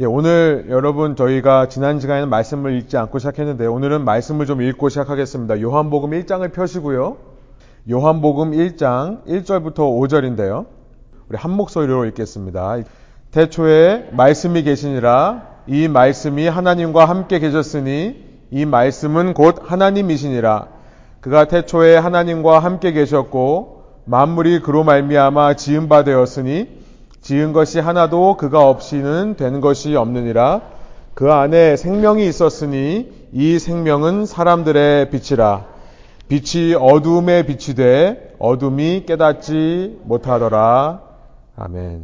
예, 오늘 여러분 저희가 지난 시간에는 말씀을 읽지 않고 시작했는데 오늘은 말씀을 좀 읽고 시작하겠습니다. 요한복음 1장을 펴시고요. 요한복음 1장 1절부터 5절인데요. 우리 한 목소리로 읽겠습니다. 태초에 말씀이 계시니라 이 말씀이 하나님과 함께 계셨으니 이 말씀은 곧 하나님이시니라 그가 태초에 하나님과 함께 계셨고 만물이 그로 말미암아 지은 바 되었으니 지은 것이 하나도 그가 없이는 된 것이 없느니라 그 안에 생명이 있었으니 이 생명은 사람들의 빛이라 빛이 어둠에 빛이 돼 어둠이 깨닫지 못하더라 아멘.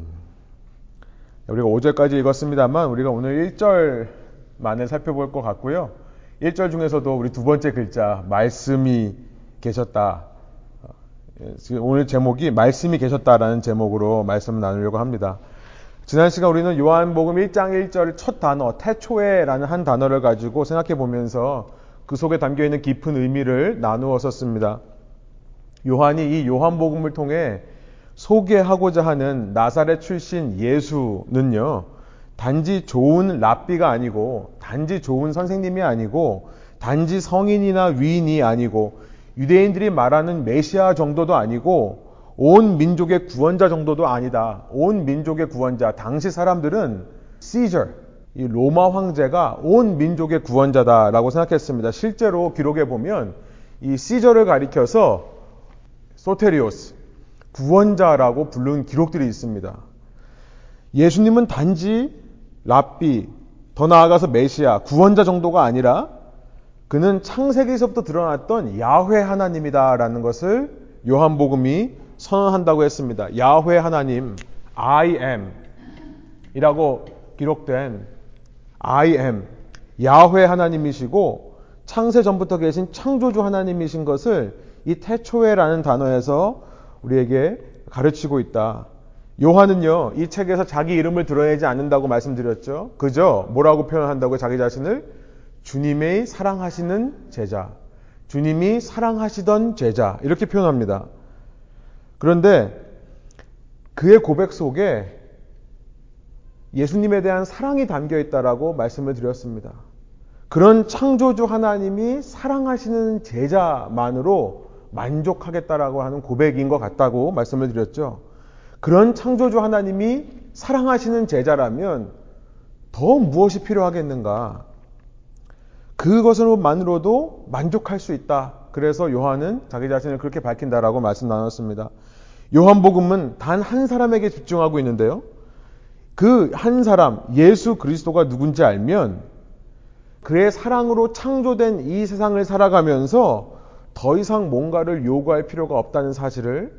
우리가 5절까지 읽었습니다만 우리가 오늘 1절만을 살펴볼 것 같고요. 1절 중에서도 우리 두 번째 글자 말씀이 계셨다. 오늘 제목이 말씀이 계셨다라는 제목으로 말씀을 나누려고 합니다. 지난 시간 우리는 요한복음 1장 1절 첫 단어 태초에라는 한 단어를 가지고 생각해 보면서 그 속에 담겨 있는 깊은 의미를 나누었었습니다. 요한이 이 요한복음을 통해 소개하고자 하는 나사렛 출신 예수는요, 단지 좋은 랍비가 아니고, 단지 좋은 선생님이 아니고, 단지 성인이나 위인이 아니고, 유대인들이 말하는 메시아 정도도 아니고, 온 민족의 구원자 정도도 아니다. 온 민족의 구원자. 당시 사람들은 시저, 이 로마 황제가 온 민족의 구원자다라고 생각했습니다. 실제로 기록에 보면 이 시저를 가리켜서 소테리오스, 구원자라고 부른 기록들이 있습니다. 예수님은 단지 랍비, 더 나아가서 메시아, 구원자 정도가 아니라 그는 창세기에서부터 드러났던 야훼 하나님이다라는 것을 요한복음이 선언한다고 했습니다. 야훼 하나님, I am 이라고 기록된 I am, 야훼 하나님이시고 창세 전부터 계신 창조주 하나님이신 것을 이 태초에라는 단어에서 우리에게 가르치고 있다. 요한은요, 이 책에서 자기 이름을 드러내지 않는다고 말씀드렸죠. 그저 뭐라고 표현한다고 자기 자신을 주님의 사랑하시는 제자, 주님이 사랑하시던 제자, 이렇게 표현합니다. 그런데 그의 고백 속에 예수님에 대한 사랑이 담겨 있다라고 말씀을 드렸습니다. 그런 창조주 하나님이 사랑하시는 제자만으로 만족하겠다라고 하는 고백인 것 같다고 말씀을 드렸죠. 그런 창조주 하나님이 사랑하시는 제자라면 더 무엇이 필요하겠는가? 그것으로만으로도 만족할 수 있다. 그래서 요한은 자기 자신을 그렇게 밝힌다라고 말씀 나눴습니다. 요한복음은 단 한 사람에게 집중하고 있는데요. 그 한 사람, 예수 그리스도가 누군지 알면 그의 사랑으로 창조된 이 세상을 살아가면서 더 이상 뭔가를 요구할 필요가 없다는 사실을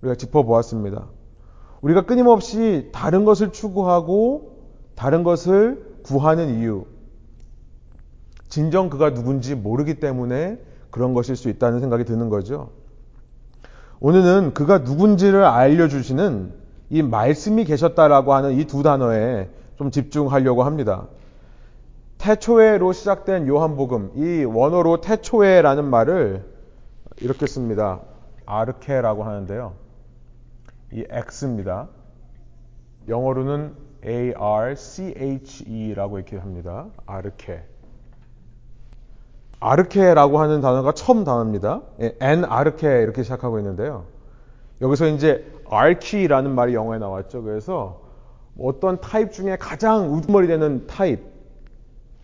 우리가 짚어보았습니다. 우리가 끊임없이 다른 것을 추구하고 다른 것을 구하는 이유, 진정 그가 누군지 모르기 때문에 그런 것일 수 있다는 생각이 드는 거죠. 오늘은 그가 누군지를 알려주시는 이 말씀이 계셨다라고 하는 이 두 단어에 좀 집중하려고 합니다. 태초에로 시작된 요한복음, 이 원어로 태초에라는 말을 이렇게 씁니다. 아르케라고 하는데요. 이 X입니다. 영어로는 A-R-C-H-E라고 이렇게 합니다. 아르케. 아르케라고 하는 단어가 처음 단어입니다. ἐν ἀρχῇ 이렇게 시작하고 있는데요. 여기서 이제 archi라는 말이 영어에 나왔죠. 그래서 어떤 타입 중에 가장 우두머리 되는 타입,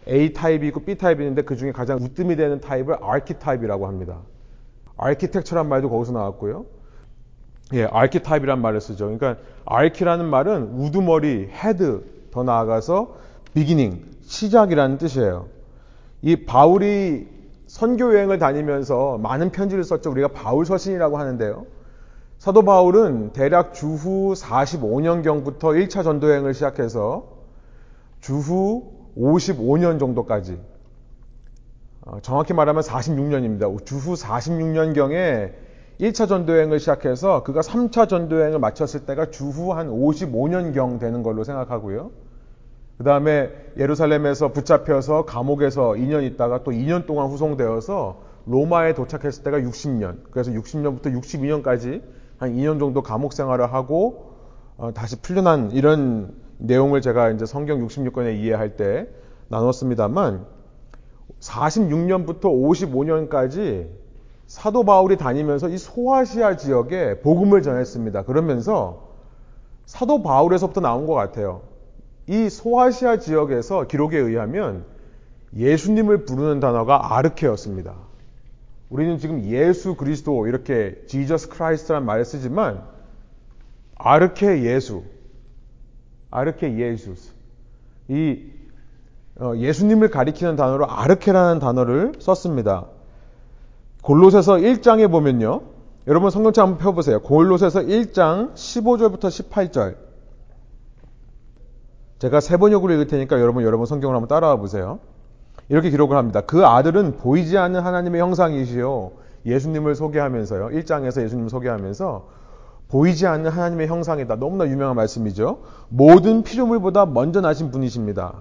A 타입이 있고 B 타입이 있는데 그 중에 가장 으뜸이 되는 타입을 archetype이라고 합니다. architecture란 말도 거기서 나왔고요. 예, archetype이란 말을 쓰죠. 그러니까 archi라는 말은 우두머리, head, 더 나아가서 beginning, 시작이라는 뜻이에요. 이 바울이 선교 여행을 다니면서 많은 편지를 썼죠. 우리가 바울 서신이라고 하는데요. 사도 바울은 대략 주후 45년경부터 1차 전도 여행을 시작해서 주후 55년 정도까지 어, 정확히 말하면 46년입니다. 주후 46년경에 1차 전도여행을 시작해서 그가 3차 전도여행을 마쳤을 때가 주후 한 55년경 되는 걸로 생각하고요. 그 다음에 예루살렘에서 붙잡혀서 감옥에서 2년 있다가 또 2년 동안 후송되어서 로마에 도착했을 때가 60년. 그래서 60년부터 62년까지 한 2년 정도 감옥 생활을 하고 어, 다시 풀려난 이런 내용을 제가 이제 성경 66권에 이해할 때 나눴습니다만 46년부터 55년까지 사도 바울이 다니면서 이 소아시아 지역에 복음을 전했습니다. 그러면서 사도 바울에서부터 나온 것 같아요. 이 소아시아 지역에서 기록에 의하면 예수님을 부르는 단어가 아르케였습니다. 우리는 지금 예수 그리스도 이렇게 Jesus Christ란 말을 쓰지만 아르케 예수, 아르케 예수스 이 어, 예수님을 가리키는 단어로 아르케라는 단어를 썼습니다. 골로새서 1장에 보면요. 여러분 성경책 한번 펴보세요. 골로새서 1장 15절부터 18절. 제가 세 번역으로 읽을 테니까 여러분 여러분 성경을 한번 따라와 보세요. 이렇게 기록을 합니다. 그 아들은 보이지 않는 하나님의 형상이시요. 예수님을 소개하면서요. 1장에서 예수님을 소개하면서 보이지 않는 하나님의 형상이다. 너무나 유명한 말씀이죠. 모든 피조물보다 먼저 나신 분이십니다.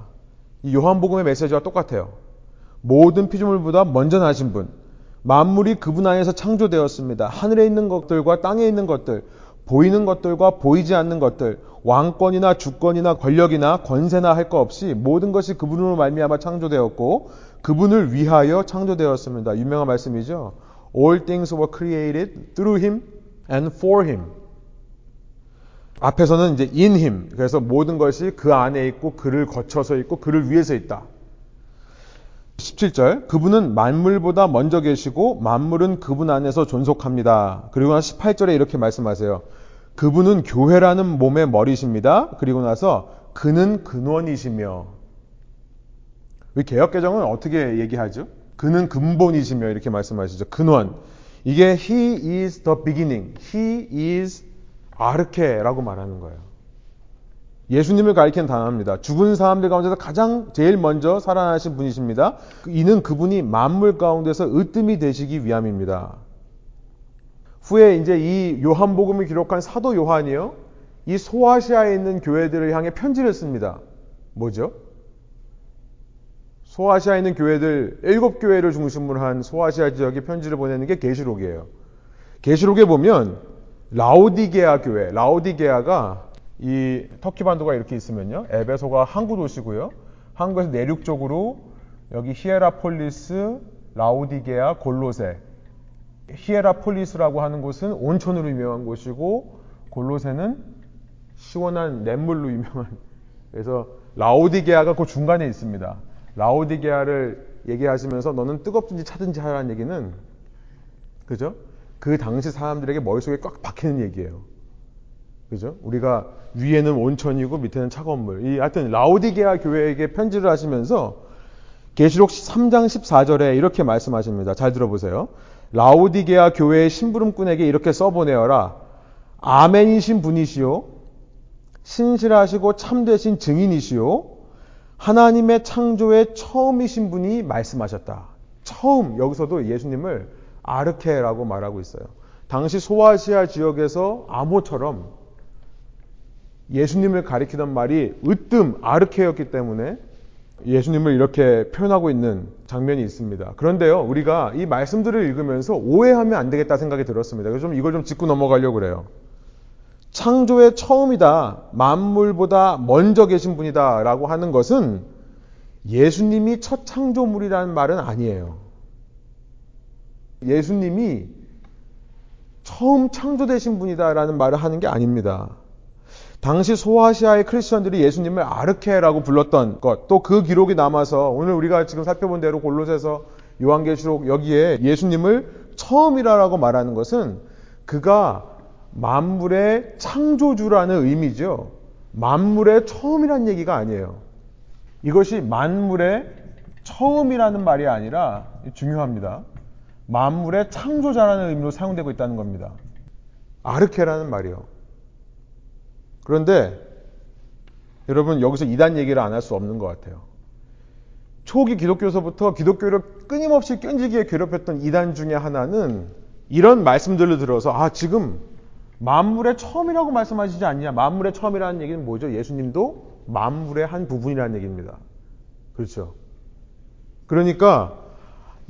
이 요한복음의 메시지와 똑같아요. 모든 피조물보다 먼저 나신 분. 만물이 그분 안에서 창조되었습니다. 하늘에 있는 것들과 땅에 있는 것들, 보이는 것들과 보이지 않는 것들, 왕권이나 주권이나 권력이나 권세나 할거 없이 모든 것이 그분으로 말미암아 창조되었고 그분을 위하여 창조되었습니다. 유명한 말씀이죠. All things were created through him and for him. 앞에서는 이제 in him. 그래서 모든 것이 그 안에 있고 그를 거쳐서 있고 그를 위해서 있다. 17절. 그분은 만물보다 먼저 계시고 만물은 그분 안에서 존속합니다. 그리고 나서 18절에 이렇게 말씀하세요. 그분은 교회라는 몸의 머리십니다. 그리고 나서 그는 근원이시며 우리 개혁 개정은 어떻게 얘기하죠? 그는 근본이시며 이렇게 말씀하시죠. 근원. 이게 He is the beginning. He is 아르케라고 말하는 거예요. 예수님을 가리키는 단어입니다. 죽은 사람들 가운데서 가장 제일 먼저 살아나신 분이십니다. 이는 그분이 만물 가운데서 으뜸이 되시기 위함입니다. 후에 이제 이 요한복음을 기록한 사도 요한이요. 이 소아시아에 있는 교회들을 향해 편지를 씁니다. 뭐죠? 소아시아에 있는 교회들 일곱 교회를 중심으로 한 소아시아 지역에 편지를 보내는 게 계시록이에요. 계시록에 보면 라오디게아 교회, 라오디게아가 이 터키 반도가 이렇게 있으면요. 에베소가 항구 도시고요. 항구에서 내륙 쪽으로 여기 히에라폴리스, 라오디게아, 골로세. 히에라폴리스라고 하는 곳은 온천으로 유명한 곳이고 골로세는 시원한 냇물로 유명한 그래서 라오디게아가 그 중간에 있습니다. 라오디게아를 얘기하시면서 너는 뜨겁든지 차든지 하라는 얘기는 그죠? 그 당시 사람들에게 머릿속에 꽉 박히는 얘기예요. 그죠? 우리가 위에는 온천이고 밑에는 차가운 물. 이 하여튼 라오디게아 교회에게 편지를 하시면서 계시록 3장 14절에 이렇게 말씀하십니다. 잘 들어보세요. 라오디게아 교회의 심부름꾼에게 이렇게 써보내어라. 아멘이신 분이시요. 신실하시고 참되신 증인이시요. 하나님의 창조의 처음이신 분이 말씀하셨다. 처음 여기서도 예수님을 아르케라고 말하고 있어요. 당시 소아시아 지역에서 암호처럼 예수님을 가리키던 말이 으뜸 아르케였기 때문에 예수님을 이렇게 표현하고 있는 장면이 있습니다. 그런데요, 우리가 이 말씀들을 읽으면서 오해하면 안 되겠다 생각이 들었습니다. 그래서 좀 이걸 좀 짚고 넘어가려고 그래요. 창조의 처음이다. 만물보다 먼저 계신 분이다. 라고 하는 것은 예수님이 첫 창조물이라는 말은 아니에요. 예수님이 처음 창조되신 분이다라는 말을 하는 게 아닙니다. 당시 소아시아의 크리스천들이 예수님을 아르케라고 불렀던 것, 또 그 기록이 남아서 오늘 우리가 지금 살펴본 대로 골로새서 요한계시록 여기에 예수님을 처음이라고 말하는 것은 그가 만물의 창조주라는 의미죠. 만물의 처음이라는 얘기가 아니에요. 이것이 만물의 처음이라는 말이 아니라 중요합니다. 만물의 창조자라는 의미로 사용되고 있다는 겁니다. 아르케라는 말이요. 그런데 여러분 여기서 이단 얘기를 안 할 수 없는 것 같아요. 초기 기독교서부터 기독교를 끊임없이 끈질기게 괴롭혔던 이단 중에 하나는 이런 말씀들을 들어서 아 지금 만물의 처음이라고 말씀하시지 않냐? 만물의 처음이라는 얘기는 뭐죠? 예수님도 만물의 한 부분이라는 얘기입니다. 그렇죠? 그러니까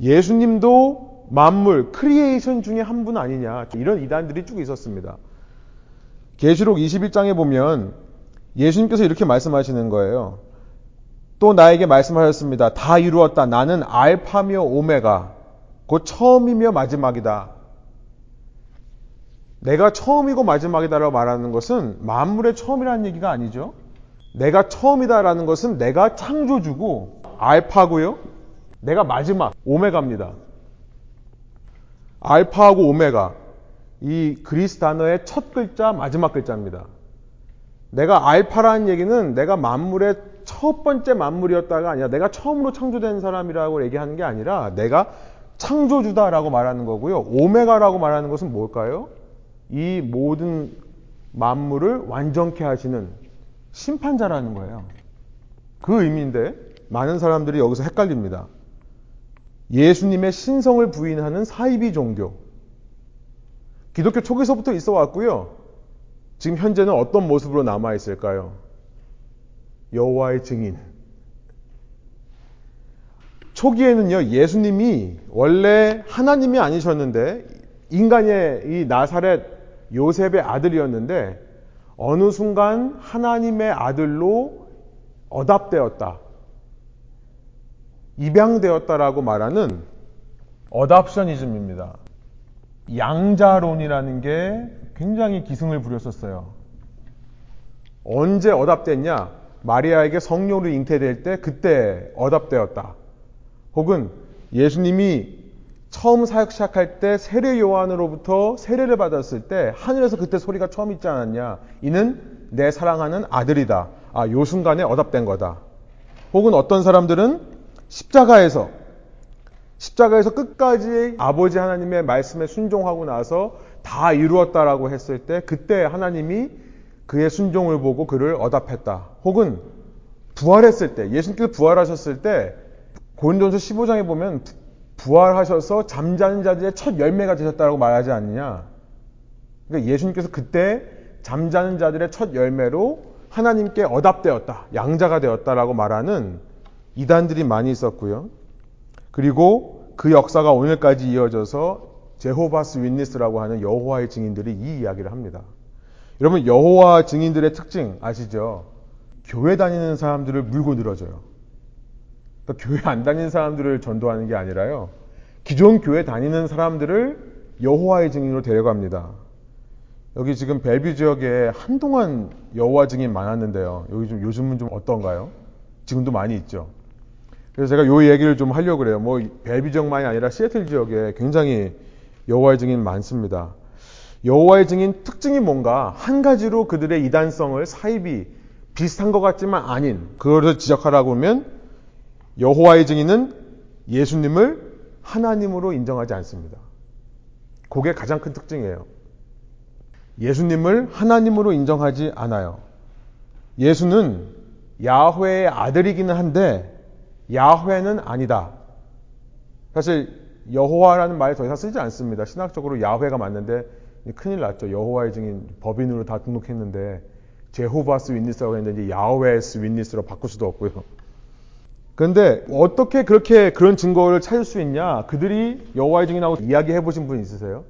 예수님도 만물, creation 중에 한 분 아니냐. 이런 이단들이 쭉 있었습니다. 계시록 21장에 보면 예수님께서 이렇게 말씀하시는 거예요. 또 나에게 말씀하셨습니다. 다 이루었다. 나는 알파며 오메가. 곧 처음이며 마지막이다. 내가 처음이고 마지막이다라고 말하는 것은 만물의 처음이라는 얘기가 아니죠. 내가 처음이다라는 것은 내가 창조주고 알파고요. 내가 마지막 오메가입니다. 알파하고 오메가 이 그리스 단어의 첫 글자 마지막 글자입니다. 내가 알파라는 얘기는 내가 만물의 첫 번째 만물이었다가 아니라 내가 처음으로 창조된 사람이라고 얘기하는 게 아니라 내가 창조주다라고 말하는 거고요. 오메가라고 말하는 것은 뭘까요? 이 모든 만물을 완전케 하시는 심판자라는 거예요. 그 의미인데 많은 사람들이 여기서 헷갈립니다. 예수님의 신성을 부인하는 사이비 종교. 기독교 초기서부터 있어 왔고요. 지금 현재는 어떤 모습으로 남아 있을까요? 여호와의 증인. 초기에는요, 예수님이 원래 하나님이 아니셨는데 인간의 이 나사렛 요셉의 아들이었는데 어느 순간 하나님의 아들로 어답되었다. 입양되었다라고 말하는 어답셔니즘입니다. 양자론이라는 게 굉장히 기승을 부렸었어요. 언제 어답됐냐? 마리아에게 성령으로 잉태될 때 그때 어답되었다. 혹은 예수님이 처음 사역 시작할 때 세례 요한으로부터 세례를 받았을 때 하늘에서 그때 소리가 처음 있지 않았냐? 이는 내 사랑하는 아들이다. 아, 요 순간에 어답된 거다. 혹은 어떤 사람들은 십자가에서 십자가에서 끝까지 아버지 하나님의 말씀에 순종하고 나서 다 이루었다라고 했을 때 그때 하나님이 그의 순종을 보고 그를 어답했다. 혹은 부활했을 때 예수님께서 부활하셨을 때 고린도전서 15장에 보면 부활하셔서 잠자는 자들의 첫 열매가 되셨다고 말하지 않느냐. 그러니까 예수님께서 그때 잠자는 자들의 첫 열매로 하나님께 어답되었다. 양자가 되었다라고 말하는 이단들이 많이 있었고요. 그리고 그 역사가 오늘까지 이어져서 제호바스 윈니스라고 하는 여호와의 증인들이 이 이야기를 합니다. 여러분 여호와 증인들의 특징 아시죠? 교회 다니는 사람들을 물고 늘어져요. 그러니까 교회 안 다니는 사람들을 전도하는 게 아니라요. 기존 교회 다니는 사람들을 여호와의 증인으로 데려갑니다. 여기 지금 벨뷰 지역에 한동안 여호와 증인 많았는데요. 여기 좀 요즘은 좀 어떤가요? 지금도 많이 있죠. 그래서 제가 요 얘기를 좀 하려고 그래요. 뭐 벨뷰 지역만이 아니라 시애틀 지역에 굉장히 여호와의 증인 많습니다. 여호와의 증인 특징이 뭔가 한 가지로 그들의 이단성을 사입이 비슷한 것 같지만 아닌 그것을 지적하라고 하면 여호와의 증인은 예수님을 하나님으로 인정하지 않습니다. 그게 가장 큰 특징이에요. 예수님을 하나님으로 인정하지 않아요. 예수는 야훼의 아들이기는 한데 야훼는 아니다. 사실 여호와라는 말을 더 이상 쓰지 않습니다. 신학적으로 야훼가 맞는데 큰일 났죠. 여호와의 증인 법인으로 다 등록했는데 제호바스 윈니스라고 했는데 야훼스 윈니스로 바꿀 수도 없고요. 그런데 어떻게 그렇게 그런 증거를 찾을 수 있냐? 그들이 여호와의 증인하고 이야기해 보신 분 있으세요?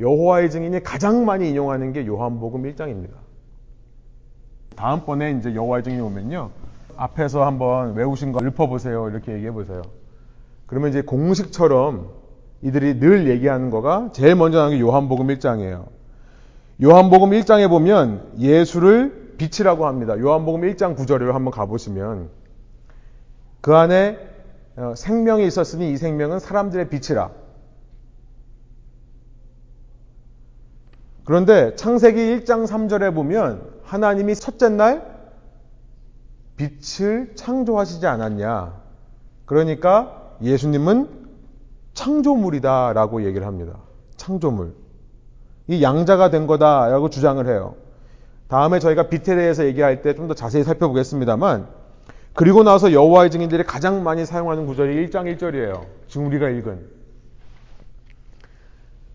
여호와의 증인이 가장 많이 인용하는 게 요한복음 1장입니다. 다음번에 이제 여호와의 증인이 오면요. 앞에서 한번 외우신 거 읊어보세요. 이렇게 얘기해 보세요. 그러면 이제 공식처럼 이들이 늘 얘기하는 거가 제일 먼저 나오는 게 요한복음 1장이에요. 요한복음 1장에 보면 예수를 빛이라고 합니다. 요한복음 1장 9절을 한번 가보시면 그 안에 어, 생명이 있었으니 이 생명은 사람들의 빛이라. 그런데 창세기 1장 3절에 보면 하나님이 첫째 날 빛을 창조하시지 않았냐. 그러니까 예수님은 창조물이다라고 얘기를 합니다. 창조물. 이 양자가 된 거다라고 주장을 해요. 다음에 저희가 빛에 대해서 얘기할 때 좀 더 자세히 살펴보겠습니다만 그리고 나서 여호와의 증인들이 가장 많이 사용하는 구절이 1장 1절이에요. 지금 우리가 읽은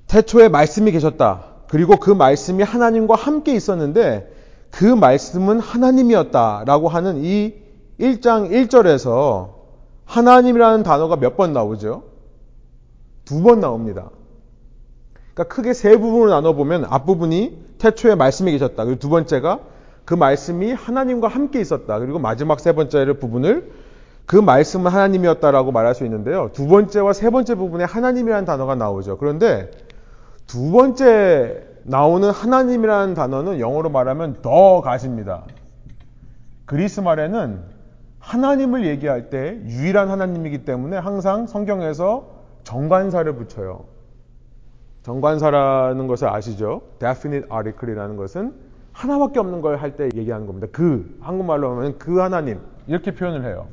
태초에 말씀이 계셨다. 그리고 그 말씀이 하나님과 함께 있었는데 그 말씀은 하나님이었다라고 하는 이 1장 1절에서 하나님이라는 단어가 몇 번 나오죠? 두 번 나옵니다. 그러니까 크게 세 부분으로 나눠보면 앞부분이 태초에 말씀이 계셨다. 그리고 두 번째가 그그 말씀이 하나님과 함께 있었다. 그리고 마지막 세 번째 부분을 그 말씀은 하나님이었다라고 말할 수 있는데요. 두 번째와 세 번째 부분에 하나님이라는 단어가 나오죠. 그런데 두 번째 나오는 하나님이라는 단어는 영어로 말하면 더 가십니다. 그리스 말에는 하나님을 얘기할 때 유일한 하나님이기 때문에 항상 성경에서 정관사를 붙여요. 정관사라는 것을 아시죠? definite article이라는 것은 하나밖에 없는 걸 할 때 얘기하는 겁니다. 그 한국말로 하면 그 하나님 이렇게 표현을 해요.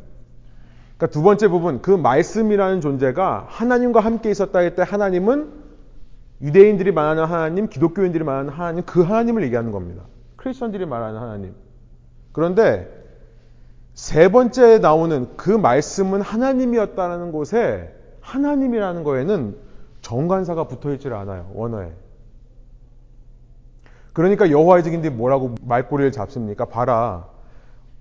그러니까 두 번째 부분 그 말씀이라는 존재가 하나님과 함께 있었다 할 때 하나님은 유대인들이 말하는 하나님, 기독교인들이 말하는 하나님 그 하나님을 얘기하는 겁니다. 크리스천들이 말하는 하나님. 그런데 세 번째 나오는 그 말씀은 하나님이었다는 곳에 하나님이라는 거에는 정관사가 붙어 있질 않아요. 원어에. 그러니까 여호와의 증인들이 뭐라고 말꼬리를 잡습니까? 봐라.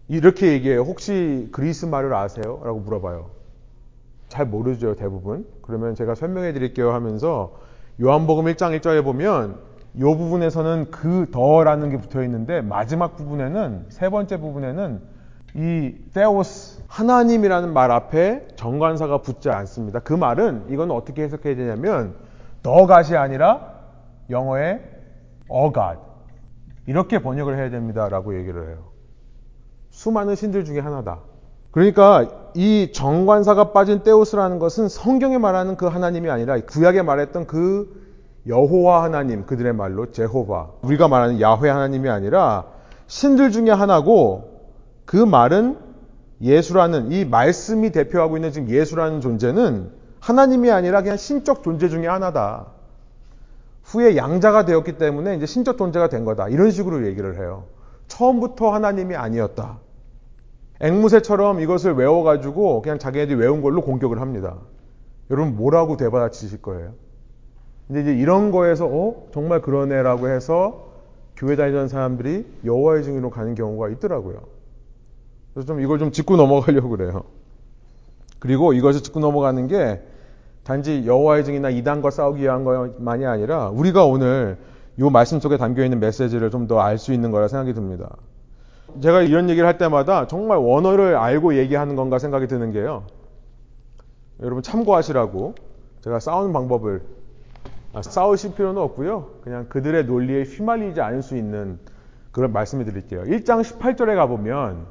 이렇게 얘기해요. 혹시 그리스 말을 아세요? 라고 물어봐요. 잘 모르죠, 대부분. 그러면 제가 설명해 드릴게요 하면서 요한복음 1장 1절에 보면 이 부분에서는 그 더라는 게 붙어 있는데 마지막 부분에는 세 번째 부분에는 이 테오스 하나님이라는 말 앞에 정관사가 붙지 않습니다. 그 말은 이건 어떻게 해석해야 되냐면 더갓이 아니라 영어의 어갓 이렇게 번역을 해야 됩니다라고 얘기를 해요. 수많은 신들 중에 하나다. 그러니까 이 정관사가 빠진 테오스라는 것은 성경에 말하는 그 하나님이 아니라 구약에 말했던 그 여호와 하나님 그들의 말로 제호바 우리가 말하는 야훼 하나님이 아니라 신들 중에 하나고 그 말은 예수라는 이 말씀이 대표하고 있는 지금 예수라는 존재는 하나님이 아니라 그냥 신적 존재 중에 하나다. 후에 양자가 되었기 때문에 이제 신적 존재가 된 거다. 이런 식으로 얘기를 해요. 처음부터 하나님이 아니었다. 앵무새처럼 이것을 외워가지고 그냥 자기네들이 외운 걸로 공격을 합니다. 여러분 뭐라고 대받아치실 거예요? 근데 이제 이런 거에서 어 정말 그러네라고 해서 교회 다니던 사람들이 여호와의 증인으로 가는 경우가 있더라고요. 그래서 좀 이걸 좀 짚고 넘어가려고 그래요. 그리고 이것을 짚고 넘어가는 게 단지 여호와의 증인이나 이단과 싸우기 위한 것만이 아니라 우리가 오늘 이 말씀 속에 담겨 있는 메시지를 좀 더 알 수 있는 거라 생각이 듭니다. 제가 이런 얘기를 할 때마다 정말 원어를 알고 얘기하는 건가 생각이 드는 게요. 여러분 참고하시라고 제가 싸우는 방법을 아, 싸우실 필요는 없고요. 그냥 그들의 논리에 휘말리지 않을 수 있는 그런 말씀을 드릴게요. 1장 18절에 가보면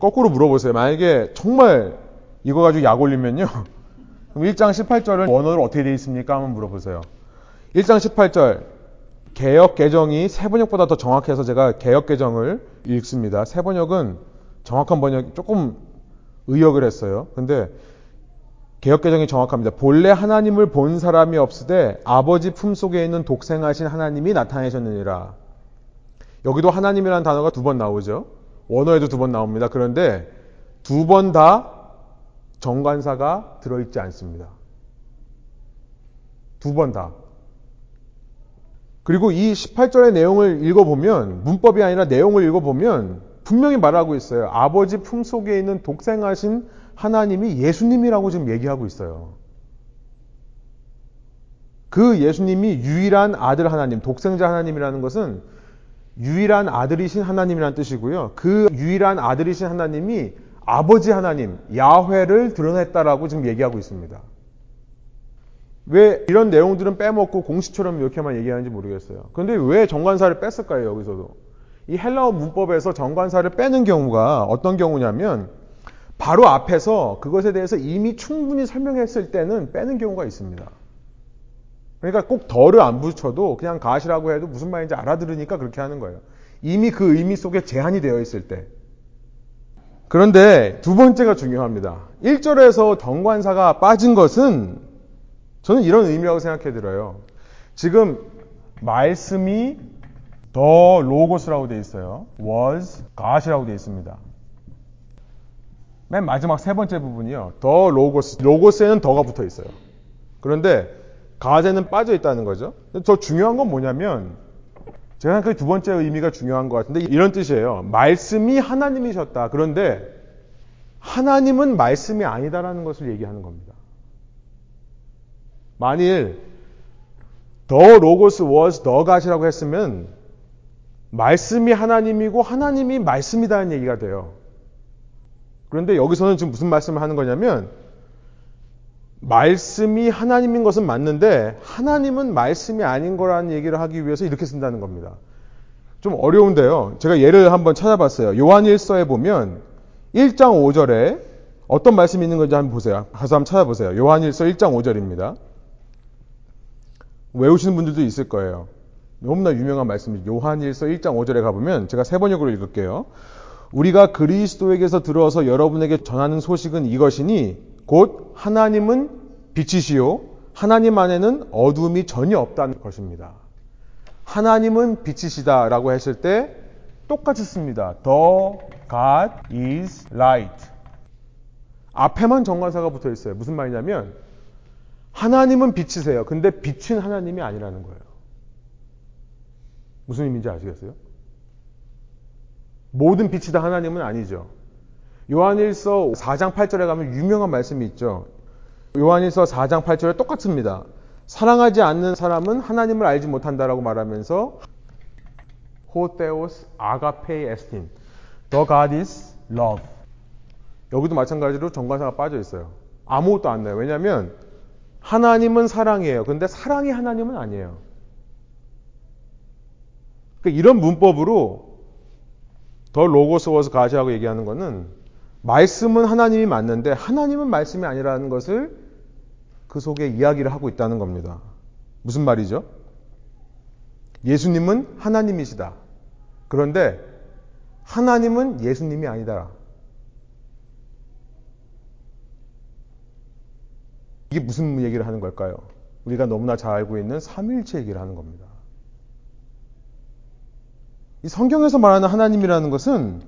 거꾸로 물어보세요. 만약에 정말 이거 가지고 약 올리면요. 그럼 1장 18절은 원어로 어떻게 되어 있습니까? 한번 물어보세요. 1장 18절 개혁 개정이 세번역보다 더 정확해서 제가 개혁 개정을 읽습니다. 세번역은 정확한 번역 조금 의역을 했어요. 근데 개혁 개정이 정확합니다. 본래 하나님을 본 사람이 없으되 아버지 품 속에 있는 독생하신 하나님이 나타내셨느니라. 여기도 하나님이라는 단어가 두 번 나오죠. 원어에도 두 번 나옵니다. 그런데 두 번 다 정관사가 들어있지 않습니다. 두 번 다. 그리고 이 18절의 내용을 읽어보면, 문법이 아니라 내용을 읽어보면, 분명히 말하고 있어요. 아버지 품 속에 있는 독생하신 하나님이 예수님이라고 지금 얘기하고 있어요. 그 예수님이 유일한 아들 하나님, 독생자 하나님이라는 것은 유일한 아들이신 하나님이라는 뜻이고요. 그 유일한 아들이신 하나님이 아버지 하나님, 야훼를 드러냈다라고 지금 얘기하고 있습니다. 왜 이런 내용들은 빼먹고 공식처럼 이렇게만 얘기하는지 모르겠어요. 그런데 왜 정관사를 뺐을까요, 여기서도? 이 헬라어 문법에서 정관사를 빼는 경우가 어떤 경우냐면 바로 앞에서 그것에 대해서 이미 충분히 설명했을 때는 빼는 경우가 있습니다. 그러니까 꼭 덜을 안 붙여도 그냥 가시라고 해도 무슨 말인지 알아들으니까 그렇게 하는 거예요. 이미 그 의미 속에 제한이 되어 있을 때. 그런데 두 번째가 중요합니다. 1절에서 정관사가 빠진 것은 저는 이런 의미라고 생각해 들어요. 지금 말씀이 더 로고스라고 되어 있어요. was God이라고 되어 있습니다. 맨 마지막 세 번째 부분이요. 더 로고스. 로고스에는 더가 붙어 있어요. 그런데 가제는 빠져 있다는 거죠. 더 중요한 건 뭐냐면 제가 생각해 두 번째 의미가 중요한 것 같은데 이런 뜻이에요. 말씀이 하나님이셨다. 그런데 하나님은 말씀이 아니다라는 것을 얘기하는 겁니다. 만일 더 로고스 was 더 갓이라고 했으면 말씀이 하나님이고 하나님이 말씀이다는 얘기가 돼요. 그런데 여기서는 지금 무슨 말씀을 하는 거냐면 말씀이 하나님인 것은 맞는데 하나님은 말씀이 아닌 거라는 얘기를 하기 위해서 이렇게 쓴다는 겁니다. 좀 어려운데요. 제가 예를 한번 찾아봤어요. 요한일서에 보면 1장 5절에 어떤 말씀이 있는 건지 한번 보세요. 가서 한번 찾아보세요. 요한일서 1장 5절입니다. 외우시는 분들도 있을 거예요. 너무나 유명한 말씀이죠. 요한일서 1장 5절에 가보면 제가 세 번역으로 읽을게요. 우리가 그리스도에게서 들어서 여러분에게 전하는 소식은 이것이니 곧 하나님은 빛이시요 하나님 안에는 어둠이 전혀 없다는 것입니다. 하나님은 빛이시다라고 했을 때 똑같이 씁니다. The God is light. 앞에만 정관사가 붙어 있어요. 무슨 말이냐면 하나님은 빛이세요. 근데 빛은 하나님이 아니라는 거예요. 무슨 의미인지 아시겠어요? 모든 빛이 다 하나님은 아니죠. 요한일서 4장 8절에 가면 유명한 말씀이 있죠. 요한일서 4장 8절에 똑같습니다. 사랑하지 않는 사람은 하나님을 알지 못한다라고 말하면서 호테오스 아가페이 에스틴 The God is love 여기도 마찬가지로 정관사가 빠져 있어요. 아무것도 안 나요. 왜냐하면 하나님은 사랑이에요. 근데 사랑이 하나님은 아니에요. 그러니까 이런 문법으로 더 로고스 워스 가시하고 얘기하는 거는 말씀은 하나님이 맞는데 하나님은 말씀이 아니라는 것을 그 속에 이야기를 하고 있다는 겁니다. 무슨 말이죠? 예수님은 하나님이시다. 그런데 하나님은 예수님이 아니다. 이게 무슨 얘기를 하는 걸까요? 우리가 너무나 잘 알고 있는 삼일체 얘기를 하는 겁니다. 이 성경에서 말하는 하나님이라는 것은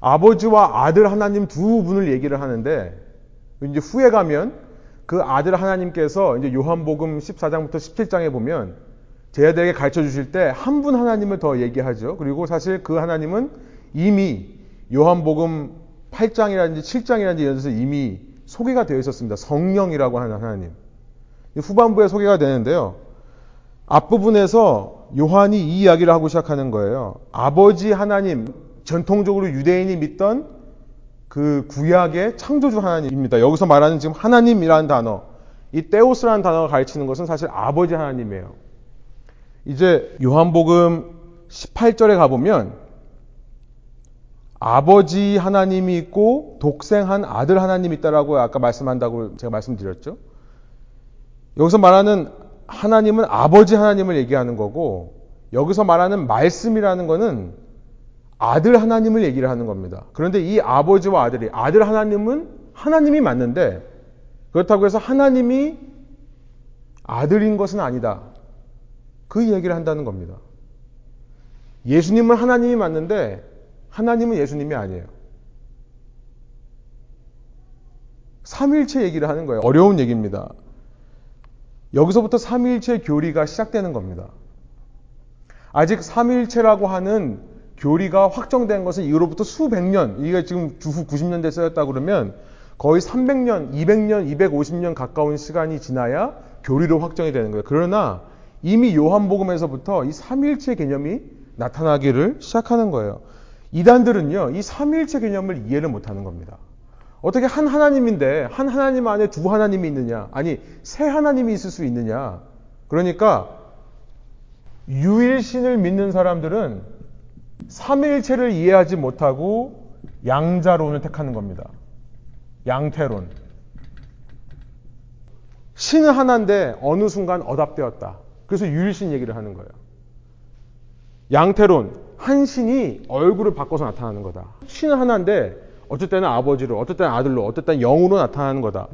아버지와 아들 하나님 두 분을 얘기를 하는데 이제 후에 가면 그 아들 하나님께서 이제 요한복음 14장부터 17장에 보면 제자들에게 가르쳐 주실 때 한 분 하나님을 더 얘기하죠. 그리고 사실 그 하나님은 이미 요한복음 8장이라든지 7장이라든지 이런 데서 이미 소개가 되어 있었습니다. 성령이라고 하는 하나님. 후반부에 소개가 되는데요. 앞부분에서 요한이 이 이야기를 하고 시작하는 거예요. 아버지 하나님, 전통적으로 유대인이 믿던 그 구약의 창조주 하나님입니다. 여기서 말하는 지금 하나님이라는 단어, 이 테오스라는 단어가 가르치는 것은 사실 아버지 하나님이에요. 이제 요한복음 18절에 가보면 아버지 하나님이 있고 독생한 아들 하나님이 있다라고 아까 말씀한다고 제가 말씀드렸죠. 여기서 말하는 하나님은 아버지 하나님을 얘기하는 거고 여기서 말하는 말씀이라는 것은 아들 하나님을 얘기를 하는 겁니다. 그런데 이 아버지와 아들이 아들 하나님은 하나님이 맞는데 그렇다고 해서 하나님이 아들인 것은 아니다. 그 얘기를 한다는 겁니다. 예수님은 하나님이 맞는데 하나님은 예수님이 아니에요. 삼일체 얘기를 하는 거예요. 어려운 얘기입니다. 여기서부터 삼일체 교리가 시작되는 겁니다. 아직 삼일체라고 하는 교리가 확정된 것은 이후로부터 수백 년, 이게 지금 주후 90년대 쓰였다 그러면 거의 300년, 200년, 250년 가까운 시간이 지나야 교리로 확정이 되는 거예요. 그러나 이미 요한복음에서부터 이 삼일체 개념이 나타나기를 시작하는 거예요. 이단들은요, 이 삼일체 개념을 이해를 못하는 겁니다. 어떻게 한 하나님인데 한 하나님 안에 두 하나님이 있느냐? 아니 세 하나님이 있을 수 있느냐? 그러니까 유일신을 믿는 사람들은 삼일체를 이해하지 못하고 양자론을 택하는 겁니다. 양태론. 신은 하나인데 어느 순간 어답되었다. 그래서 유일신 얘기를 하는 거예요. 양태론. 한 신이 얼굴을 바꿔서 나타나는 거다. 신은 하나인데 때는 아버지로, 때는 아들로, 때는 영으로 나타나는 거다.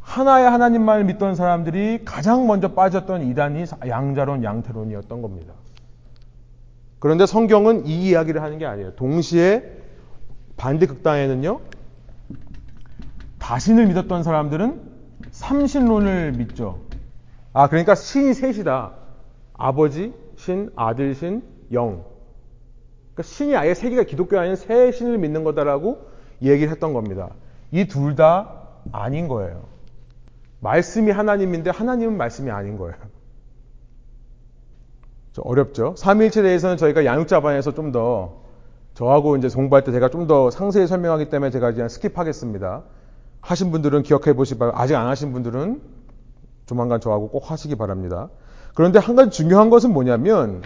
하나의 하나님만을 믿던 사람들이 가장 먼저 빠졌던 이단이 양자론, 양태론이었던 겁니다. 그런데 성경은 이 이야기를 하는 게 아니에요. 동시에 반대 극단에는요, 다신을 믿었던 사람들은 삼신론을 믿죠. 아, 그러니까 신이 셋이다. 아버지, 신, 아들, 신, 영. 그러니까 신이 아예 세 개가 기독교 아닌 세 신을 믿는 거다라고 얘기를 했던 겁니다. 이 둘 다 아닌 거예요. 말씀이 하나님인데 하나님은 말씀이 아닌 거예요. 어렵죠. 삼위일체 대해서는 저희가 양육자반에서 좀 더 저하고 이제 공부할 때 제가 좀 더 상세히 설명하기 때문에 제가 그냥 스킵하겠습니다. 하신 분들은 기억해 보시 바랍니다. 아직 안 하신 분들은 조만간 저하고 꼭 하시기 바랍니다. 그런데 한 가지 중요한 것은 뭐냐면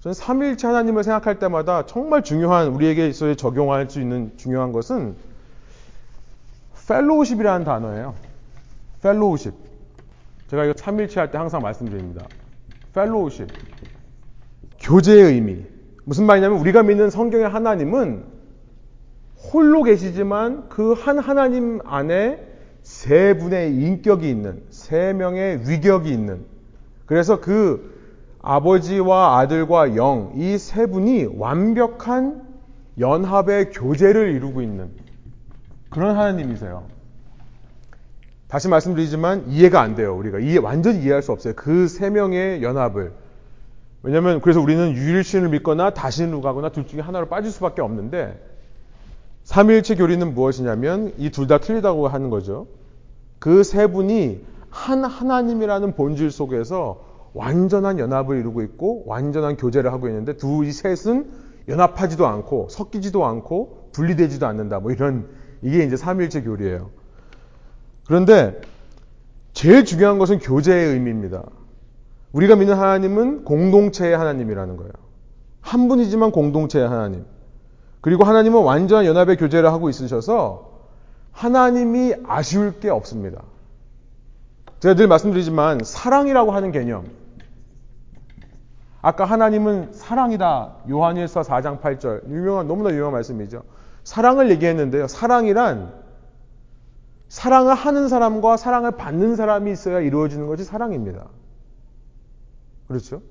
저는 삼위일체 하나님을 생각할 때마다 정말 중요한 우리에게 있어 적용할 수 있는 중요한 것은 fellowship이라는 단어예요. fellowship. 제가 이거 삼위일체 할 때 항상 말씀드립니다. fellowship. 교제의 의미. 무슨 말이냐면 우리가 믿는 성경의 하나님은 홀로 계시지만 그 한 하나님 안에 세 분의 인격이 있는, 세 명의 위격이 있는, 그래서 그 아버지와 아들과 영, 이 세 분이 완벽한 연합의 교제를 이루고 있는 그런 하나님이세요. 다시 말씀드리지만 이해가 안 돼요. 우리가 이해 완전히 이해할 수 없어요. 그 세 명의 연합을. 왜냐하면 그래서 우리는 유일신을 믿거나 다신으로 가거나 둘 중에 하나로 빠질 수밖에 없는데 삼위일체 교리는 무엇이냐면 이 둘 다 틀리다고 하는 거죠. 그 세 분이 한 하나님이라는 본질 속에서 완전한 연합을 이루고 있고 완전한 교제를 하고 있는데 두 이 셋은 연합하지도 않고 섞이지도 않고 분리되지도 않는다. 뭐 이런 이게 이제 삼일체 교리예요. 그런데 제일 중요한 것은 교제의 의미입니다. 우리가 믿는 하나님은 공동체의 하나님이라는 거예요. 한 분이지만 공동체의 하나님. 그리고 하나님은 완전한 연합의 교제를 하고 있으셔서 하나님이 아쉬울 게 없습니다. 제가 늘 말씀드리지만 사랑이라고 하는 개념. 아까 하나님은 사랑이다. 요한일서 4장 8절. 유명한 너무나 유명한 말씀이죠. 사랑을 얘기했는데요. 사랑이란 사랑을 하는 사람과 사랑을 받는 사람이 있어야 이루어지는 것이 사랑입니다. 그렇죠?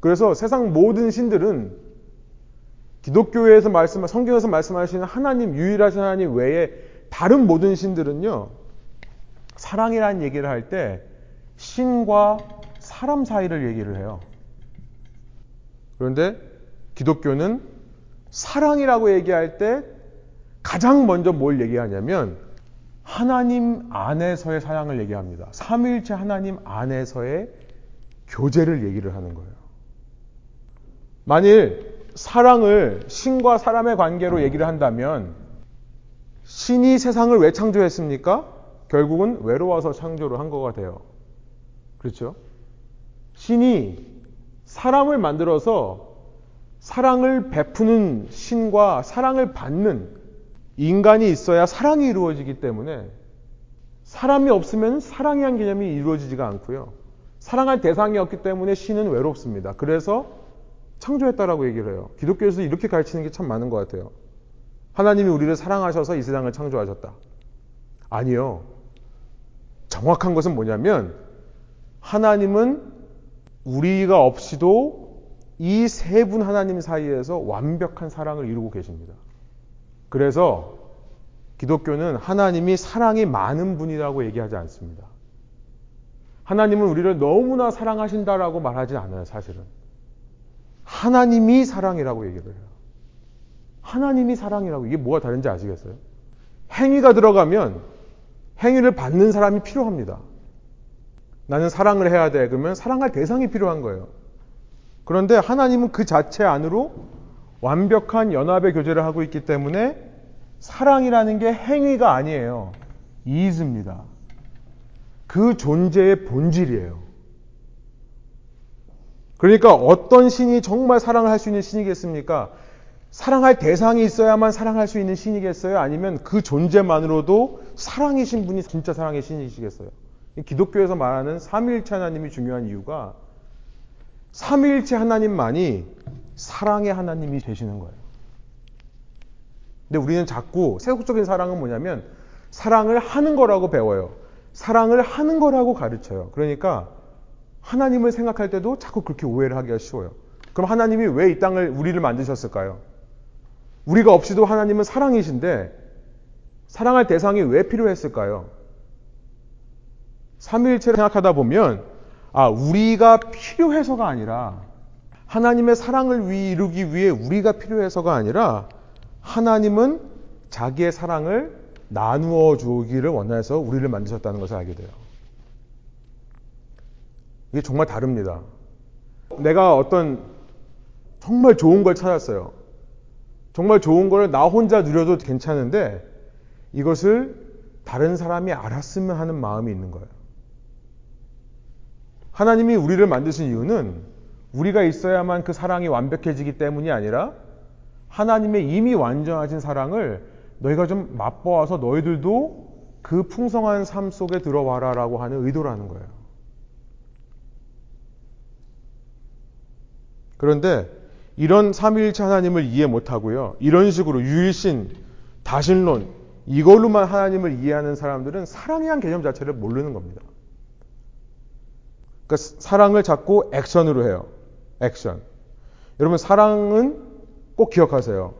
그래서 세상 모든 신들은 기독교에서 말씀, 성경에서 말씀하시는 하나님, 유일하신 하나님 외에 다른 모든 신들은요, 사랑이라는 얘기를 할 때 신과 사람 사이를 얘기를 해요. 그런데 기독교는 사랑이라고 얘기할 때 가장 먼저 뭘 얘기하냐면 하나님 안에서의 사랑을 얘기합니다. 삼위일체 하나님 안에서의 교제를 얘기를 하는 거예요. 만일 사랑을 신과 사람의 관계로 얘기를 한다면 신이 세상을 왜 창조했습니까? 결국은 외로워서 창조를 한 거가 돼요. 그렇죠? 신이 사람을 만들어서 사랑을 베푸는 신과 사랑을 받는 인간이 있어야 사랑이 이루어지기 때문에 사람이 없으면 사랑이란 개념이 이루어지지가 않고요. 사랑할 대상이 없기 때문에 신은 외롭습니다. 그래서 창조했다라고 얘기를 해요. 기독교에서 이렇게 가르치는 게 참 많은 것 같아요. 하나님이 우리를 사랑하셔서 이 세상을 창조하셨다. 아니요. 정확한 것은 뭐냐면 하나님은 우리가 없이도 이 세 분 하나님 사이에서 완벽한 사랑을 이루고 계십니다. 그래서 기독교는 하나님이 사랑이 많은 분이라고 얘기하지 않습니다. 하나님은 우리를 너무나 사랑하신다라고 말하지 않아요, 사실은. 하나님이 사랑이라고 얘기를 해요. 하나님이 사랑이라고 이게 뭐가 다른지 아시겠어요? 행위가 들어가면 행위를 받는 사람이 필요합니다. 나는 사랑을 해야 돼. 그러면 사랑할 대상이 필요한 거예요. 그런데 하나님은 그 자체 안으로 완벽한 연합의 교제를 하고 있기 때문에 사랑이라는 게 행위가 아니에요. 이즈입니다. 그 존재의 본질이에요. 그러니까 어떤 신이 정말 사랑을 할 수 있는 신이겠습니까? 사랑할 대상이 있어야만 사랑할 수 있는 신이겠어요? 아니면 그 존재만으로도 사랑이신 분이 진짜 사랑의 신이시겠어요? 기독교에서 말하는 삼위일체 하나님이 중요한 이유가 삼위일체 하나님만이 사랑의 하나님이 되시는 거예요. 근데 우리는 자꾸 세속적인 사랑은 뭐냐면 사랑을 하는 거라고 배워요. 사랑을 하는 거라고 가르쳐요. 그러니까 하나님을 생각할 때도 자꾸 그렇게 오해를 하기가 쉬워요. 그럼 하나님이 왜 이 땅을 우리를 만드셨을까요? 우리가 없이도 하나님은 사랑이신데 사랑할 대상이 왜 필요했을까요? 삼위일체를 생각하다 보면 아 우리가 필요해서가 아니라 하나님의 사랑을 이루기 위해 우리가 필요해서가 아니라 하나님은 자기의 사랑을 나누어 주기를 원해서 우리를 만드셨다는 것을 알게 돼요. 이게 정말 다릅니다. 내가 어떤 정말 좋은 걸 찾았어요. 정말 좋은 걸 나 혼자 누려도 괜찮은데 이것을 다른 사람이 알았으면 하는 마음이 있는 거예요. 하나님이 우리를 만드신 이유는 우리가 있어야만 그 사랑이 완벽해지기 때문이 아니라 하나님의 이미 완전하신 사랑을 너희가 좀 맛보아서 너희들도 그 풍성한 삶 속에 들어와라 라고 하는 의도라는 거예요. 그런데 이런 삼위일체 하나님을 이해 못하고요. 이런 식으로 유일신, 다신론 이걸로만 하나님을 이해하는 사람들은 사랑이란 개념 자체를 모르는 겁니다. 그러니까 사랑을 자꾸 액션으로 해요. 액션. 여러분 사랑은 꼭 기억하세요.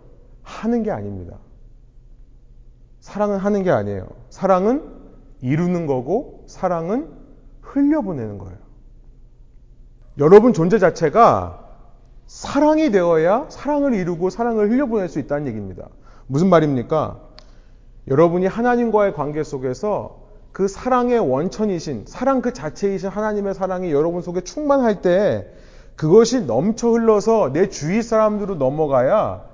하는 게 아닙니다. 사랑은 하는 게 아니에요. 사랑은 이루는 거고 사랑은 흘려보내는 거예요. 여러분 존재 자체가 사랑이 되어야 사랑을 이루고 사랑을 흘려보낼 수 있다는 얘기입니다. 무슨 말입니까? 여러분이 하나님과의 관계 속에서 그 사랑의 원천이신, 사랑 그 자체이신 하나님의 사랑이 여러분 속에 충만할 때 그것이 넘쳐 흘러서 내 주위 사람들로 넘어가야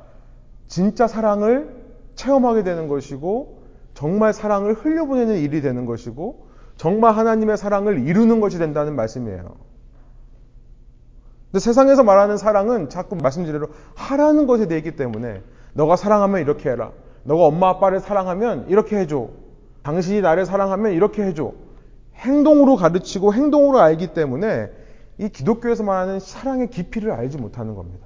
진짜 사랑을 체험하게 되는 것이고 정말 사랑을 흘려보내는 일이 되는 것이고 정말 하나님의 사랑을 이루는 것이 된다는 말씀이에요. 근데 세상에서 말하는 사랑은 자꾸 말씀드린 하라는 것에 대해 있기 때문에 너가 사랑하면 이렇게 해라. 너가 엄마 아빠를 사랑하면 이렇게 해줘. 당신이 나를 사랑하면 이렇게 해줘. 행동으로 가르치고 행동으로 알기 때문에 이 기독교에서 말하는 사랑의 깊이를 알지 못하는 겁니다.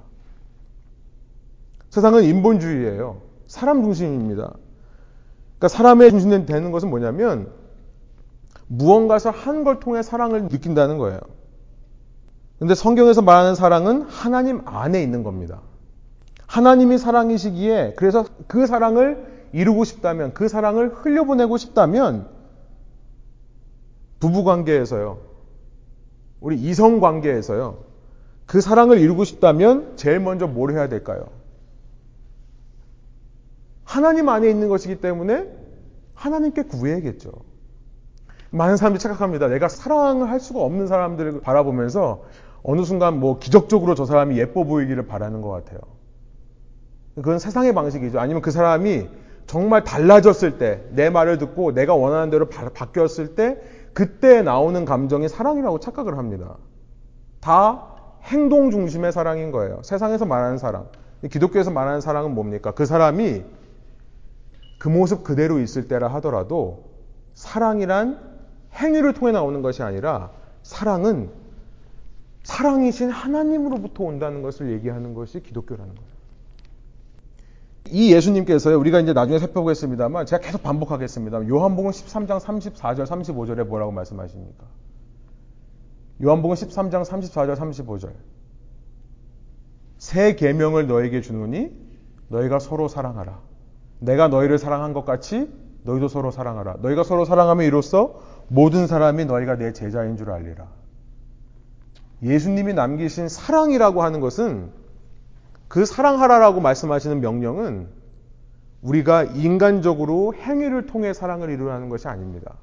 세상은 인본주의예요. 사람 중심입니다. 그러니까 사람의 중심 되는 것은 뭐냐면 무언가에서 한 걸 통해 사랑을 느낀다는 거예요. 근데 성경에서 말하는 사랑은 하나님 안에 있는 겁니다. 하나님이 사랑이시기에 그래서 그 사랑을 이루고 싶다면 그 사랑을 흘려보내고 싶다면 부부 관계에서요. 우리 이성 관계에서요. 그 사랑을 이루고 싶다면 제일 먼저 뭘 해야 될까요? 하나님 안에 있는 것이기 때문에 하나님께 구해야겠죠. 많은 사람들이 착각합니다. 내가 사랑을 할 수가 없는 사람들을 바라보면서 어느 순간 뭐 기적적으로 저 사람이 예뻐 보이기를 바라는 것 같아요. 그건 세상의 방식이죠. 아니면 그 사람이 정말 달라졌을 때, 내 말을 듣고 내가 원하는 대로 바, 바뀌었을 때, 그때 나오는 감정이 사랑이라고 착각을 합니다. 다 행동 중심의 사랑인 거예요. 세상에서 말하는 사랑. 기독교에서 말하는 사랑은 뭡니까? 그 사람이 그 모습 그대로 있을 때라 하더라도 사랑이란 행위를 통해 나오는 것이 아니라 사랑은 사랑이신 하나님으로부터 온다는 것을 얘기하는 것이 기독교라는 거예요. 이 예수님께서요, 우리가 이제 나중에 살펴보겠습니다만, 제가 계속 반복하겠습니다. 요한복음 13장 34절, 35절에 뭐라고 말씀하십니까? 요한복음 13장 34절, 35절. 새 계명을 너에게 주노니 너희가 서로 사랑하라. 내가 너희를 사랑한 것 같이 너희도 서로 사랑하라. 너희가 서로 사랑하면 이로써 모든 사람이 너희가 내 제자인 줄 알리라. 예수님이 남기신 사랑이라고 하는 것은 그 사랑하라라고 말씀하시는 명령은 우리가 인간적으로 행위를 통해 사랑을 이루라는 것이 아닙니다.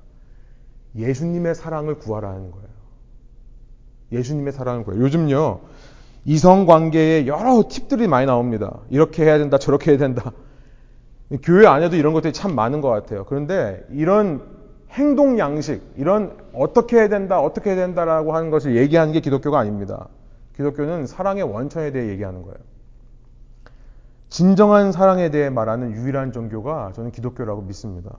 예수님의 사랑을 구하라는 거예요. 예수님의 사랑을 구해요. 요즘요, 이성 관계에 여러 팁들이 많이 나옵니다. 이렇게 해야 된다, 저렇게 해야 된다. 교회 안에도 이런 것들이 참 많은 것 같아요. 그런데 이런 행동 양식, 이런 어떻게 해야 된다, 어떻게 해야 된다라고 하는 것을 얘기하는 게 기독교가 아닙니다. 기독교는 사랑의 원천에 대해 얘기하는 거예요. 진정한 사랑에 대해 말하는 유일한 종교가 저는 기독교라고 믿습니다.